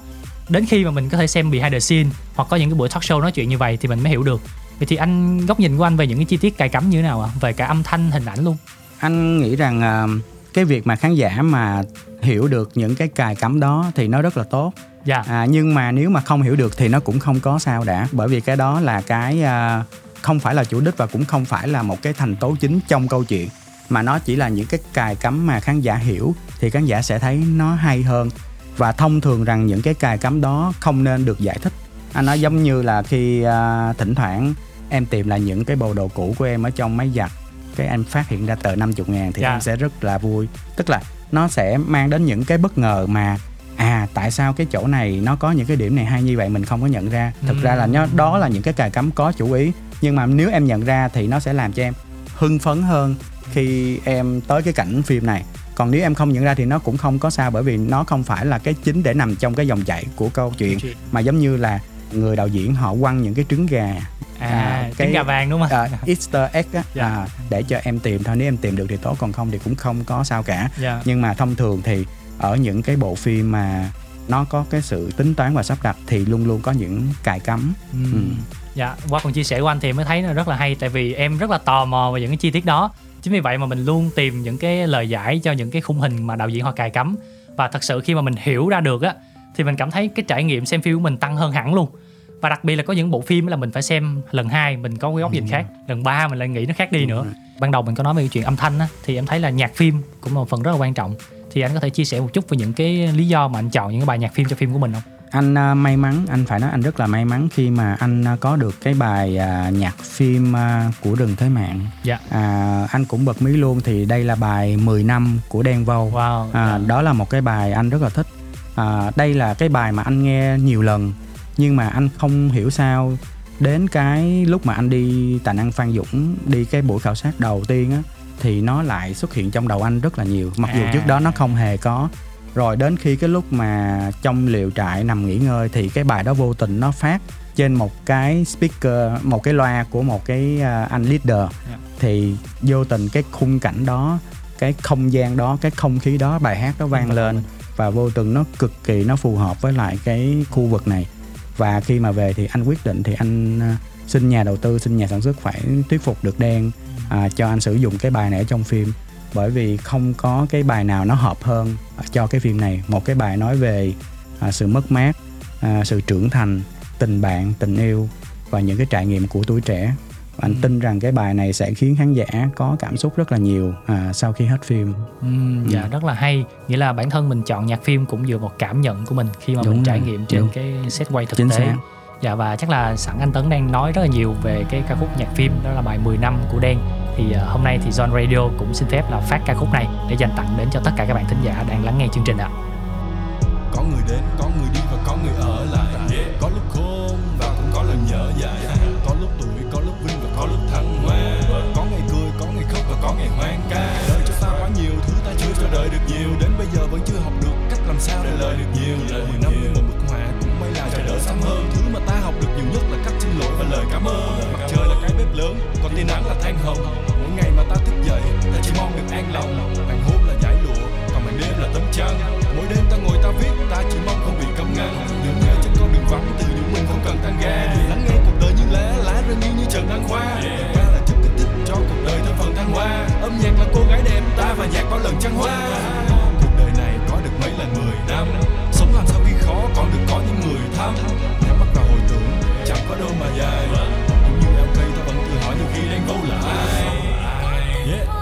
đến khi mà mình có thể xem behind the scene hoặc có những cái buổi talk show nói chuyện như vậy thì mình mới hiểu được. Vậy thì anh góc nhìn của anh về những cái chi tiết cài cắm như thế nào ạ? Về cả âm thanh hình ảnh luôn. Anh nghĩ rằng à, cái việc mà khán giả mà hiểu được những cái cài cắm đó thì nó rất là tốt. Dạ. À, nhưng mà nếu mà không hiểu được thì nó cũng không có sao đã. Bởi vì cái đó là cái à, không phải là chủ đích và cũng không phải là một cái thành tố chính trong câu chuyện. Mà nó chỉ là những cái cài cắm mà khán giả hiểu thì khán giả sẽ thấy nó hay hơn và thông thường rằng những cái cài cắm đó không nên được giải thích. Anh nói giống như là khi à, thỉnh thoảng em tìm lại những cái bộ đồ cũ của em ở trong máy giặt cái em phát hiện ra tờ 50 ngàn thì Dạ. em sẽ rất là vui. Tức là nó sẽ mang đến những cái bất ngờ mà à tại sao cái chỗ này nó có những cái điểm này hay như vậy mình không có nhận ra. Thực ra là nó đó là những cái cài cắm có chủ ý. Nhưng mà nếu em nhận ra thì nó sẽ làm cho em hưng phấn hơn khi em tới cái cảnh phim này còn nếu em không nhận ra thì nó cũng không có sao bởi vì nó không phải là cái chính để nằm trong cái dòng chảy của câu chuyện mà giống như là người đạo diễn họ quăng những cái trứng gà à, À, trứng cái- gà vàng đúng không à, Easter egg á, Dạ. à, để cho em tìm. Thôi nếu em tìm được thì tốt còn không thì cũng không có sao cả. Dạ. Nhưng mà thông thường thì ở những cái bộ phim mà nó có cái sự tính toán và sắp đặt thì luôn luôn có những cài cắm. Ừ. dạ qua phần chia sẻ của anh thì mới thấy nó rất là hay tại vì em rất là tò mò về những cái chi tiết đó chính vì vậy mà mình luôn tìm những cái lời giải cho những cái khung hình mà đạo diễn họ cài cắm. Và thật sự khi mà mình hiểu ra được á thì mình cảm thấy cái trải nghiệm xem phim của mình tăng hơn hẳn luôn. Và đặc biệt là có những bộ phim là mình phải xem lần hai mình có cái góc nhìn khác. Lần ba mình lại nghĩ nó khác đi nữa. ban đầu mình có nói về chuyện âm thanh á thì em thấy là nhạc phim cũng là một phần rất là quan trọng. Thì anh có thể chia sẻ một chút về những cái lý do mà anh chọn những cái bài nhạc phim cho phim của mình không anh à, may mắn anh phải nói anh rất là may mắn khi mà anh à, có được cái bài à, nhạc phim của rừng thế mạng. Dạ. À, anh cũng bật mí luôn thì đây là bài 10 năm của Đen Vâu. Wow. À, đó là một cái bài anh rất là thích. À, đây là cái bài mà anh nghe nhiều lần nhưng mà anh không hiểu sao đến cái lúc mà anh đi tài năng Phan Dũng đi cái buổi khảo sát đầu tiên á thì nó lại xuất hiện trong đầu anh rất là nhiều mặc dù À. trước đó nó không hề có rồi đến khi cái lúc mà trong liều trại nằm nghỉ ngơi thì cái bài đó vô tình nó phát trên một cái speaker một cái loa của một cái à, anh leader. Dạ. thì vô tình cái khung cảnh đó cái không gian đó cái không khí đó bài hát đó vang lên và vô tình nó cực kỳ nó phù hợp với lại cái khu vực này. Và khi mà về thì anh quyết định thì anh à, xin nhà đầu tư xin nhà sản xuất phải thuyết phục được đen à, cho anh sử dụng cái bài này ở trong phim bởi vì không có cái bài nào nó hợp hơn cho cái phim này. Một cái bài nói về à, sự mất mát à, sự trưởng thành tình bạn tình yêu và những cái trải nghiệm của tuổi trẻ. Và anh tin rằng cái bài này sẽ khiến khán giả có cảm xúc rất là nhiều à, sau khi hết phim. Ừm, dạ rất là hay. Nghĩa là bản thân mình chọn nhạc phim cũng dựa vào cảm nhận của mình khi mà Đúng mình trải nghiệm trên đúng. cái set quay thực chính tế. xác dạ và chắc là sẵn anh Tấn đang nói rất là nhiều về cái ca khúc nhạc phim đó là bài 10 năm của Đen thì uh, hôm nay thì John Radio cũng xin phép là phát ca khúc này để dành tặng đến cho tất cả các bạn thính giả đang lắng nghe chương trình ạ À. có người đến có người đi và có người ở lại Yeah. có lúc khôn và cũng có lần nhớ dại có lúc tuổi có lúc vinh và có lúc thăng hoa Yeah. có ngày cười có ngày khóc và có ngày hoang ca đời cho ta quá nhiều thứ ta chưa cho đời được nhiều đến bây giờ vẫn chưa học được cách làm sao để lời được nhiều tia nắng là than hồng. Mỗi ngày mà ta thức dậy, ta chỉ mong được an lòng. Màn hôn là giải lụa, còn màn đêm là tấm trăng mỗi đêm ta ngồi ta viết, ta chỉ mong không bị cấm ngăn. Những ngày trên con đường vắng từ những mình không cần tăng ga. Lắng nghe cuộc đời như lá lá rơi nghiêng như trần đăng khoa ca là chất kích thích cho cuộc đời thêm phần thăng hoa. Âm nhạc là cô gái đẹp, ta và nhạc bao lần trăng hoa. Cuộc đời này có được mấy lần mười năm. Sống làm sao khi khó, còn được có những người thăm. Nhắm mắt vào hồi tưởng, chẳng có đâu mà dài hỏi nhiều khi đang vô lại yeah.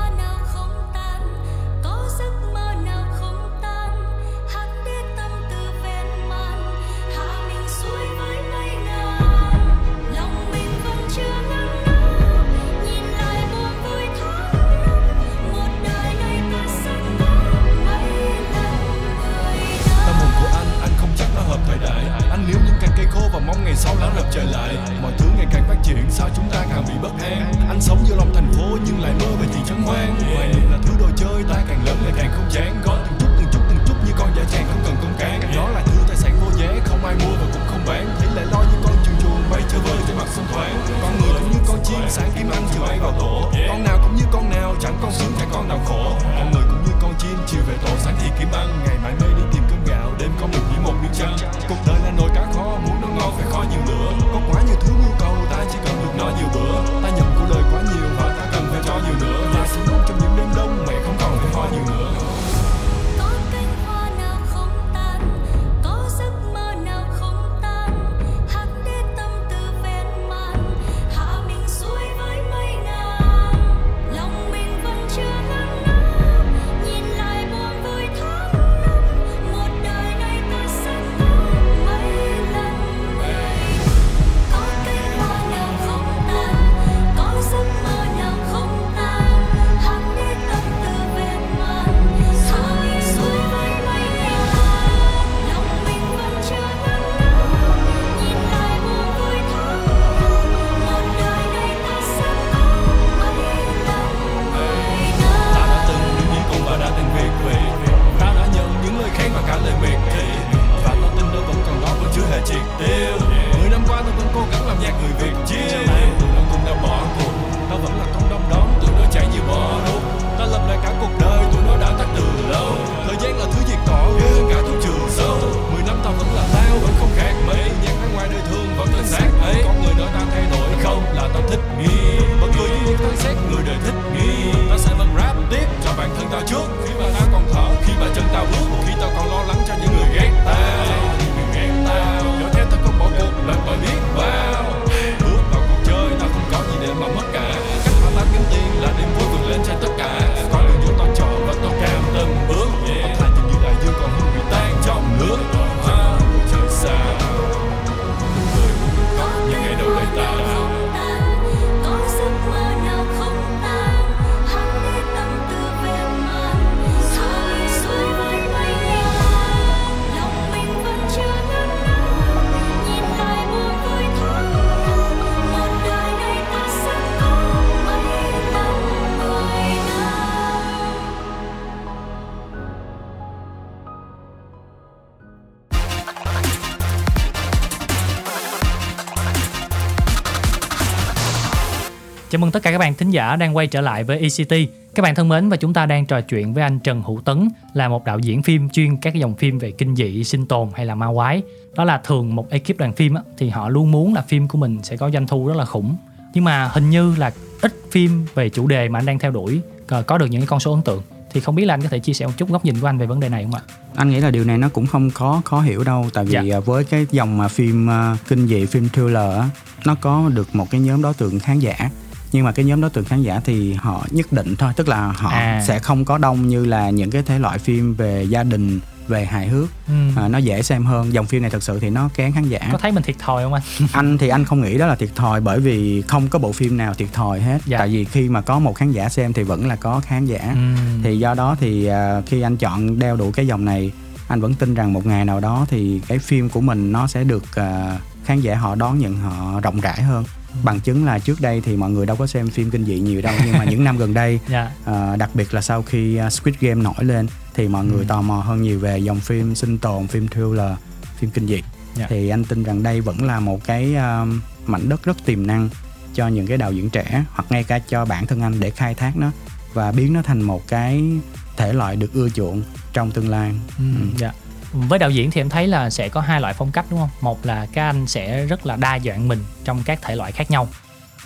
Tất cả các bạn thính giả đang quay trở lại với ECT. Các bạn thân mến và chúng ta đang trò chuyện với anh Trần Hữu Tấn là một đạo diễn phim chuyên các dòng phim về kinh dị, sinh tồn hay là ma quái. Đó là thường một ekip đoàn phim thì họ luôn muốn là phim của mình sẽ có doanh thu rất là khủng. Nhưng mà hình như là ít phim về chủ đề mà anh đang theo đuổi có được những cái con số ấn tượng. Thì không biết là anh có thể chia sẻ một chút góc nhìn của anh về vấn đề này không ạ? anh nghĩ là điều này nó cũng không khó khó hiểu đâu tại vì Dạ. à, với cái dòng mà phim à, kinh dị phim thriller nó có được một cái nhóm đối tượng khán giả nhưng mà cái nhóm đối tượng khán giả thì họ nhất định thôi tức là họ À. sẽ không có đông như là những cái thể loại phim về gia đình về hài hước Ừ. à, nó dễ xem hơn dòng phim này thật sự thì nó kén khán giả Có thấy mình thiệt thòi không anh? anh thì anh không nghĩ đó là thiệt thòi bởi vì không có bộ phim nào thiệt thòi hết Dạ. tại vì khi mà có một khán giả xem thì vẫn là có khán giả Ừ. thì do đó thì à, khi anh chọn đeo đủ cái dòng này anh vẫn tin rằng một ngày nào đó thì cái phim của mình nó sẽ được à, khán giả họ đón nhận họ rộng rãi hơn bằng chứng là trước đây thì mọi người đâu có xem phim kinh dị nhiều đâu nhưng mà những năm gần đây Dạ. à, đặc biệt là sau khi à, Squid Game nổi lên thì mọi người Ừ. tò mò hơn nhiều về dòng phim sinh tồn phim thriller phim kinh dị Dạ. thì anh tin rằng đây vẫn là một cái à, mảnh đất rất tiềm năng cho những cái đạo diễn trẻ hoặc ngay cả cho bản thân anh để khai thác nó và biến nó thành một cái thể loại được ưa chuộng trong tương lai Ừ, dạ. Với đạo diễn thì em thấy là sẽ có hai loại phong cách đúng không? Một là các anh sẽ rất là đa dạng mình trong các thể loại khác nhau.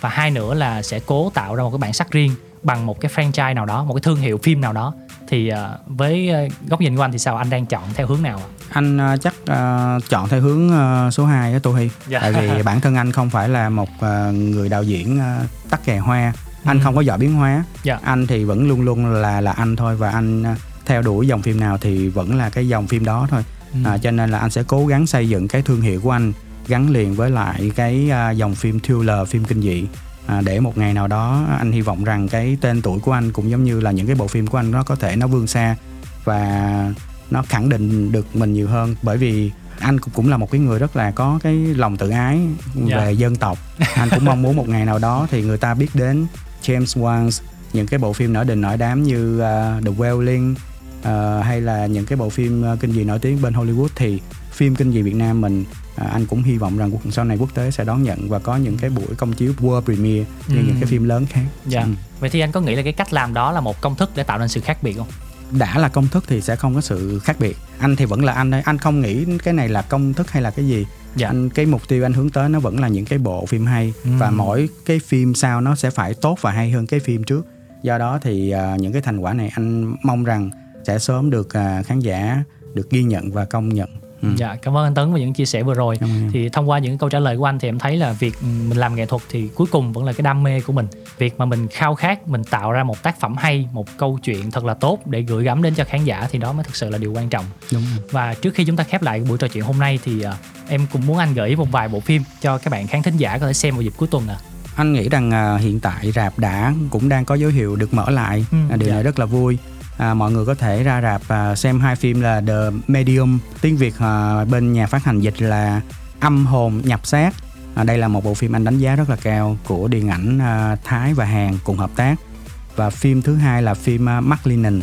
Và hai nữa là sẽ cố tạo ra một cái bản sắc riêng bằng một cái franchise nào đó, một cái thương hiệu phim nào đó. Thì ờ, với ờ, góc nhìn của anh thì sao? Anh đang chọn theo hướng nào ạ? anh à, chắc à, chọn theo hướng à, số 2 đó Tô Hy Dạ. tại vì bản thân anh không phải là một à, người đạo diễn à, tắc kè hoa anh Ừ. không có giỏi biến hóa Dạ. anh thì vẫn luôn luôn là là anh thôi và anh à, theo đuổi dòng phim nào thì vẫn là cái dòng phim đó thôi Ừ. à, cho nên là anh sẽ cố gắng xây dựng cái thương hiệu của anh gắn liền với lại cái à, dòng phim thriller phim kinh dị à, để một ngày nào đó anh hy vọng rằng cái tên tuổi của anh cũng giống như là những cái bộ phim của anh nó có thể nó vươn xa và nó khẳng định được mình nhiều hơn bởi vì anh cũng là một cái người rất là có cái lòng tự ái Dạ. về dân tộc anh cũng mong muốn một ngày nào đó thì người ta biết đến James Wan những cái bộ phim nổi đình nổi đám như uh, The Wailing uh, hay là những cái bộ phim uh, kinh dị nổi tiếng bên Hollywood thì phim kinh dị Việt Nam mình à, anh cũng hy vọng rằng sau này quốc tế sẽ đón nhận và có những cái buổi công chiếu world premiere như Ừ. những cái phim lớn khác Dạ. Ừ. Vậy thì anh có nghĩ là cái cách làm đó là một công thức để tạo nên sự khác biệt không? đã là công thức thì sẽ không có sự khác biệt anh thì vẫn là anh đấy anh không nghĩ cái này là công thức hay là cái gì Dạ. anh cái mục tiêu anh hướng tới nó vẫn là những cái bộ phim hay Ừ. và mỗi cái phim sau nó sẽ phải tốt và hay hơn cái phim trước do đó thì à, những cái thành quả này anh mong rằng sẽ sớm được à, khán giả được ghi nhận và công nhận Ừ. Dạ, cảm ơn anh Tấn về những chia sẻ vừa rồi. Thì thông qua những câu trả lời của anh thì em thấy là việc ừ, mình làm nghệ thuật thì cuối cùng vẫn là cái đam mê của mình. Việc mà mình khao khát mình tạo ra một tác phẩm hay, một câu chuyện thật là tốt để gửi gắm đến cho khán giả thì đó mới thực sự là điều quan trọng. đúng rồi. Và trước khi chúng ta khép lại buổi trò chuyện hôm nay thì à, em cũng muốn anh gợi ý một vài bộ phim cho các bạn khán thính giả có thể xem vào dịp cuối tuần ạ. anh nghĩ rằng à, hiện tại rạp đã cũng đang có dấu hiệu được mở lại Ừ, à, điều dạ. này rất là vui à, mọi người có thể ra rạp à, xem hai phim là The Medium tiếng Việt à, bên nhà phát hành dịch là âm hồn nhập xác. À, đây là một bộ phim anh đánh giá rất là cao của điện ảnh à, Thái và Hàn cùng hợp tác. Và phim thứ hai là phim uh, Mark Linen.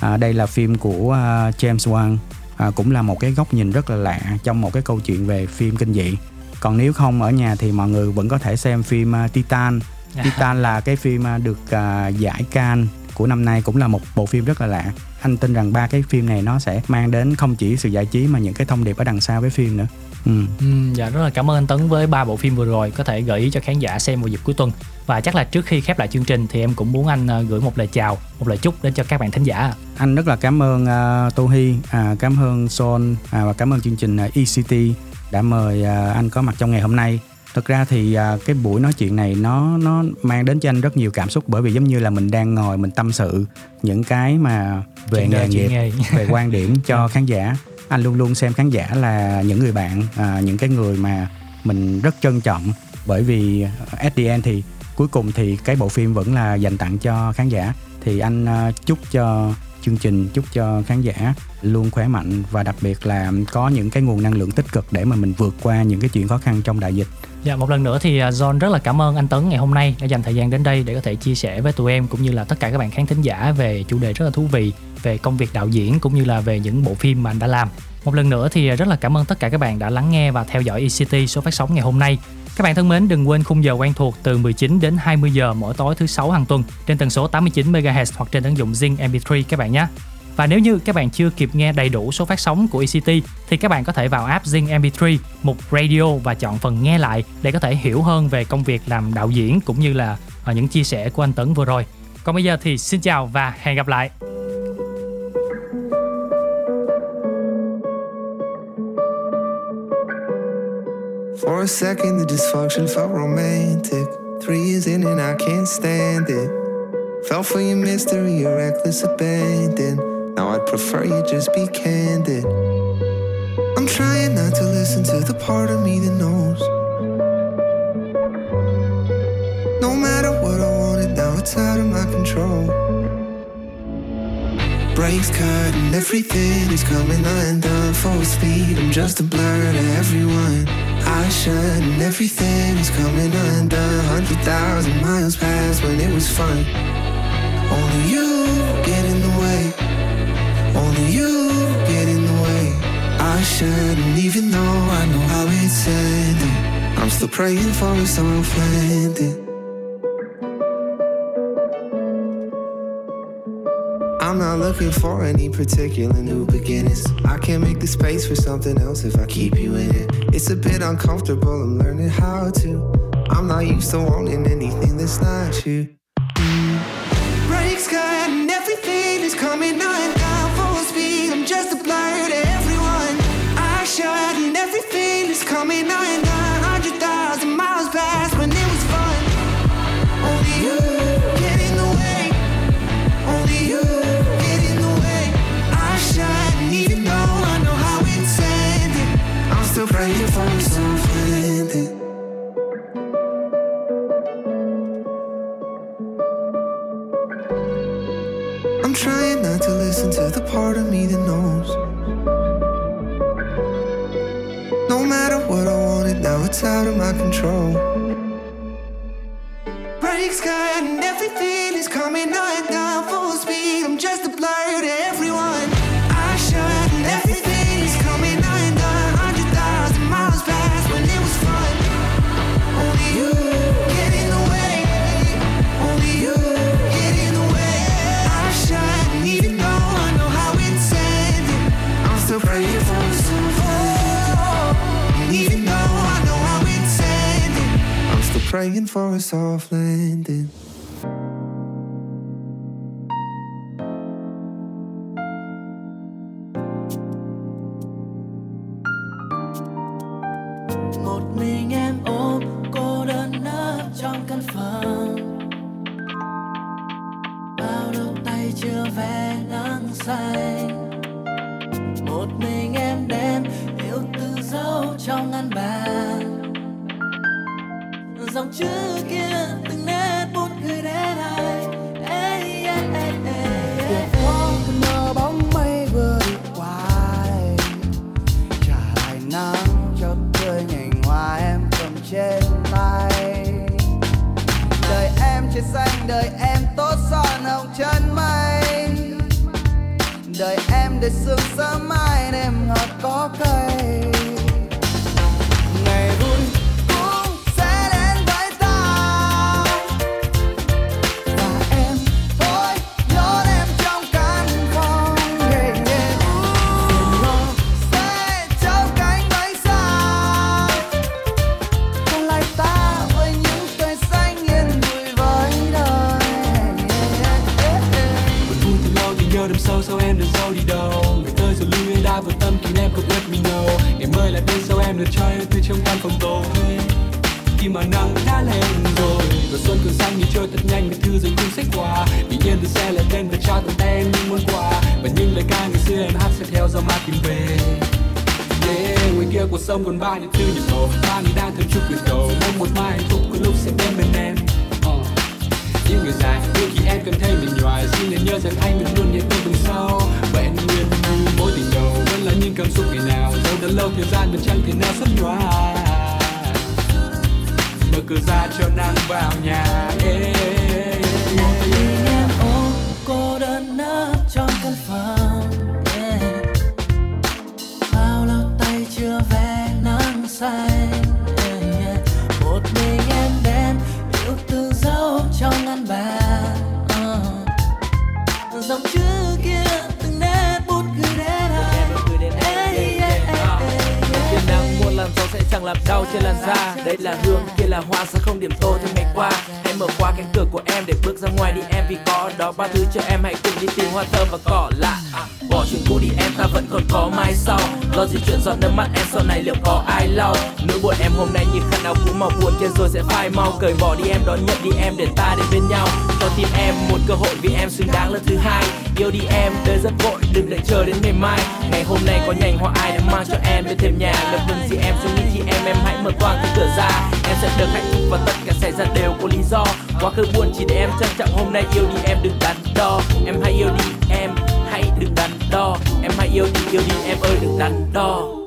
À, đây là phim của à, James Wan. À, cũng là một cái góc nhìn rất là lạ trong một cái câu chuyện về phim kinh dị. Còn nếu không ở nhà thì mọi người vẫn có thể xem phim à, Titan. Titan là cái phim à, được à, giải Cannes của năm nay cũng là một bộ phim rất là lạ. Anh tin rằng ba cái phim này nó sẽ mang đến không chỉ sự giải trí mà những cái thông điệp ở đằng sau với phim nữa. Ừ. Ừ, dạ rất là cảm ơn anh Tấn với ba bộ phim vừa rồi. Có thể gợi ý cho khán giả xem vào dịp cuối tuần. Và chắc là trước khi khép lại chương trình thì em cũng muốn anh ờ, gửi một lời chào một lời chúc đến cho các bạn thính giả. Anh rất là cảm ơn uh, Tô Hy à, cảm ơn Son à, và cảm ơn chương trình uh, ECT đã mời à, anh có mặt trong ngày hôm nay thực ra thì à, cái buổi nói chuyện này nó nó mang đến cho anh rất nhiều cảm xúc bởi vì giống như là mình đang ngồi mình tâm sự những cái mà về nghề nghiệp về quan điểm cho khán giả. Anh luôn luôn xem khán giả là những người bạn à, những cái người mà mình rất trân trọng bởi vì end thì cuối cùng thì cái bộ phim vẫn là dành tặng cho khán giả. Thì anh à, chúc cho chương trình chúc cho khán giả luôn khỏe mạnh và đặc biệt là có những cái nguồn năng lượng tích cực để mà mình vượt qua những cái chuyện khó khăn trong đại dịch Dạ một lần nữa thì à, John rất là cảm ơn anh Tấn ngày hôm nay đã dành thời gian đến đây để có thể chia sẻ với tụi em cũng như là tất cả các bạn khán thính giả về chủ đề rất là thú vị về công việc đạo diễn cũng như là về những bộ phim mà anh đã làm. Một lần nữa thì à, rất là cảm ơn tất cả các bạn đã lắng nghe và theo dõi ECT số phát sóng ngày hôm nay. Các bạn thân mến, đừng quên khung giờ quen thuộc từ 19 đến 20 giờ mỗi tối thứ sáu hàng tuần trên tần số 89 MHz hoặc trên ứng dụng Zing MP3 các bạn nhé. Và nếu như các bạn chưa kịp nghe đầy đủ số phát sóng của ECT thì các bạn có thể vào app Zing MP3, mục Radio và chọn phần nghe lại để có thể hiểu hơn về công việc làm đạo diễn cũng như là ờ, những chia sẻ của anh Tấn vừa rồi. Còn bây giờ thì xin chào và hẹn gặp lại. For a second, the dysfunction felt romantic. Three years in and I can't stand it. Fell for your mystery, your reckless abandon. Now I'd prefer you just be candid. I'm trying not to listen to the part of me that knows. No matter what I wanted, now it's out of my control. Brakes cut and everything is coming undone. Full speed, I'm just a blur to everyone. I shut and everything is coming undone. Hundred thousand miles past when it was fun. Only you get in the way. Only you get in the way. I shouldn't, even though I know how it's ending. I'm still praying for a soft landing. I'm not looking for any particular new beginnings. I can't make the space for something else if I keep you in it. It's a bit uncomfortable, I'm learning how to. I'm not used to wanting anything that's not you. Listen to the part of me that knows. No matter what I wanted, now it's out of my control. Cut praying for a soft landing. Em để chẳng làm đau trên làn da. Đây là hương, kia là hoa, sao không điểm tô thêm ngày qua? Hãy mở qua cánh cửa của em để bước ra ngoài đi em Vì có đó ba thứ cho em. Hãy cùng đi tìm hoa thơm và cỏ lạ. Bỏ chuyện cũ đi em ta vẫn còn có mai sau. Lo gì chuyện giọt nước mắt em sau này liệu có ai lau? Nỗi buồn em hôm nay như khăn áo cũ màu buồn kia rồi sẽ phai mau. Cởi bỏ đi em đón nhận đi em để ta đến bên nhau. Cho tim em một cơ hội vì em xứng đáng lần thứ hai. Yêu đi em, đời rất vội, đừng đợi chờ đến ngày mai. Ngày hôm nay có nhành hoa ai đã mang cho em bên thềm nhà. Lập mừng gì em suy nghĩ khi em em hãy mở toang cái cửa ra. Em sẽ được hạnh phúc và tất cả xảy ra đều có lý do. Quá khứ buồn chỉ để em trân trọng hôm nay yêu đi em đừng đắn đo. Em hãy yêu đi em, hãy đừng đắn đo. Em hãy yêu đi, yêu đi em ơi đừng đắn đo.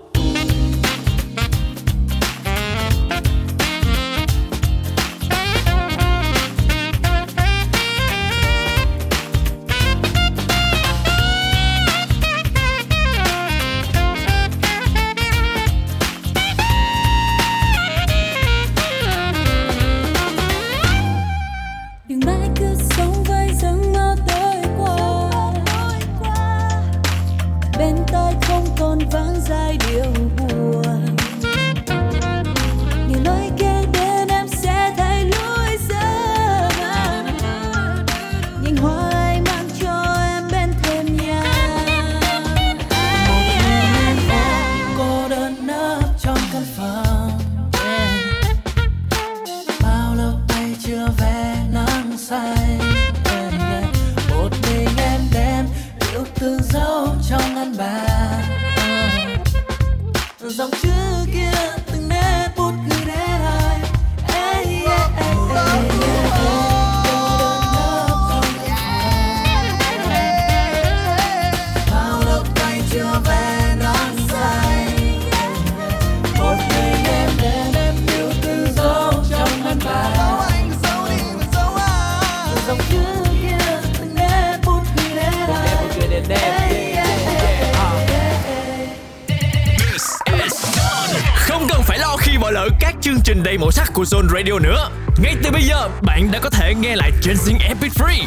Chương đầy màu sắc của Zone Radio nữa. Ngay từ bây giờ, bạn đã có thể nghe lại trên Zing MP3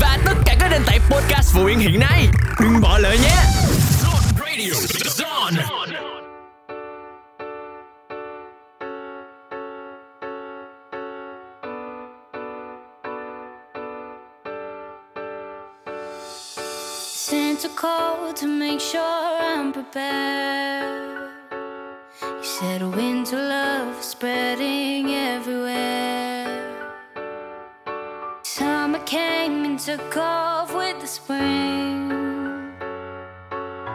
và tất cả các nền tảng podcast phổ biến hiện nay. Đừng bỏ lỡ nhé.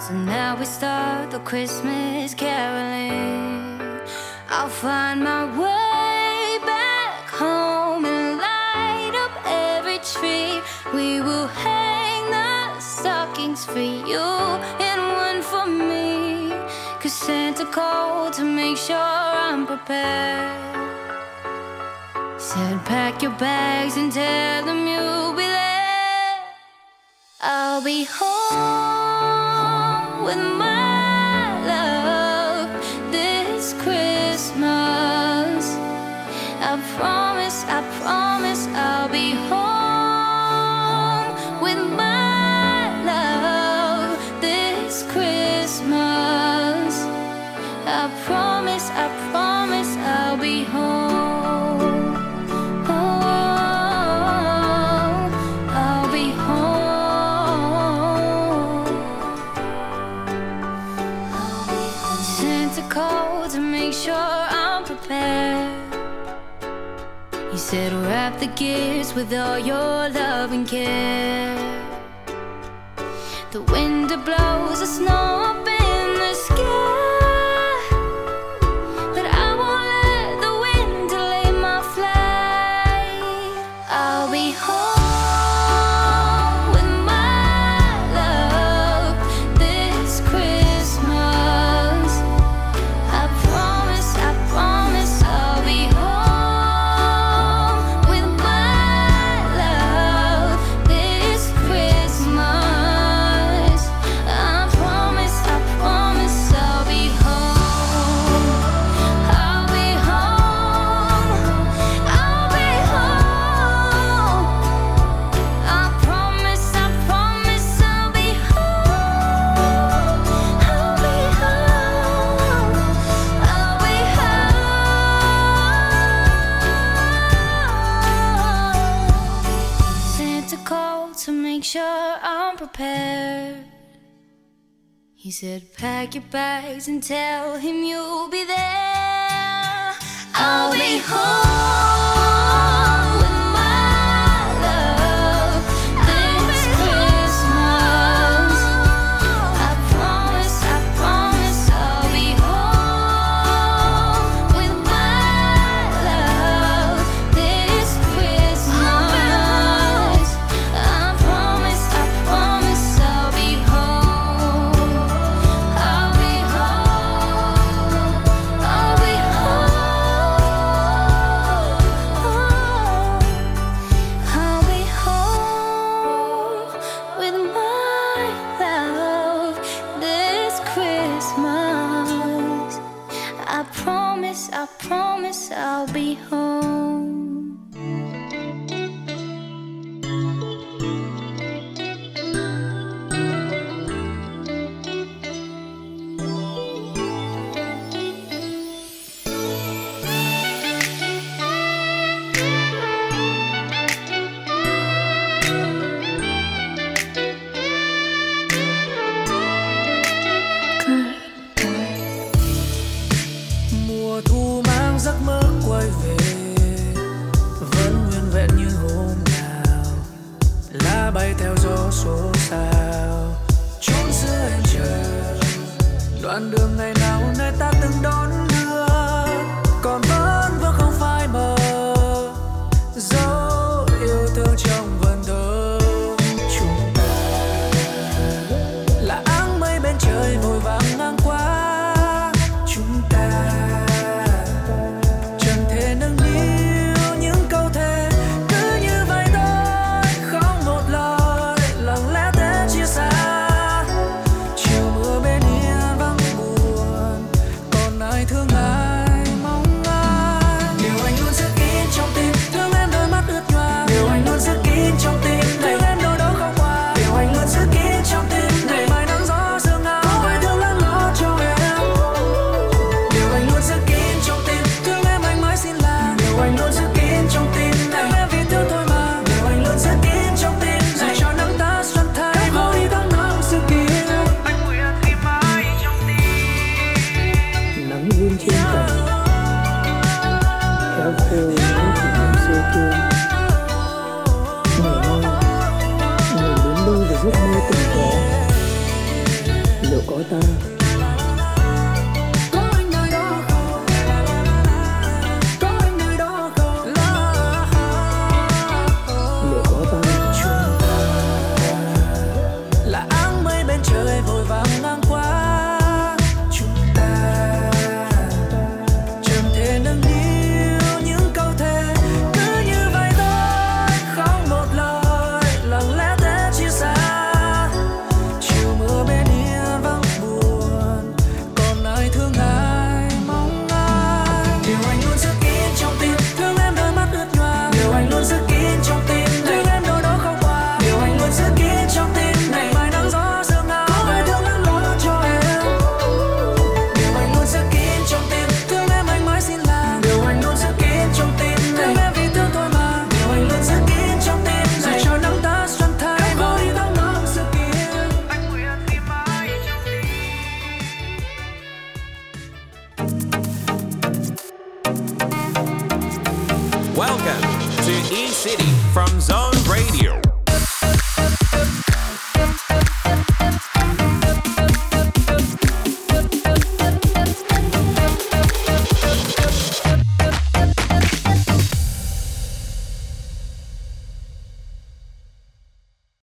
So now we start the Christmas caroling. I'll find my way back home and light up every tree. We will hang the stockings for you and one for me. Cause Santa called to make sure I'm prepared. Said, pack your bags and tell them you'll be there. I'll be home I promise, I promise said, wrap the gifts with all your love and care. The wind blows the snow said, Pack your bags and tell him you'll be there. I'll be home.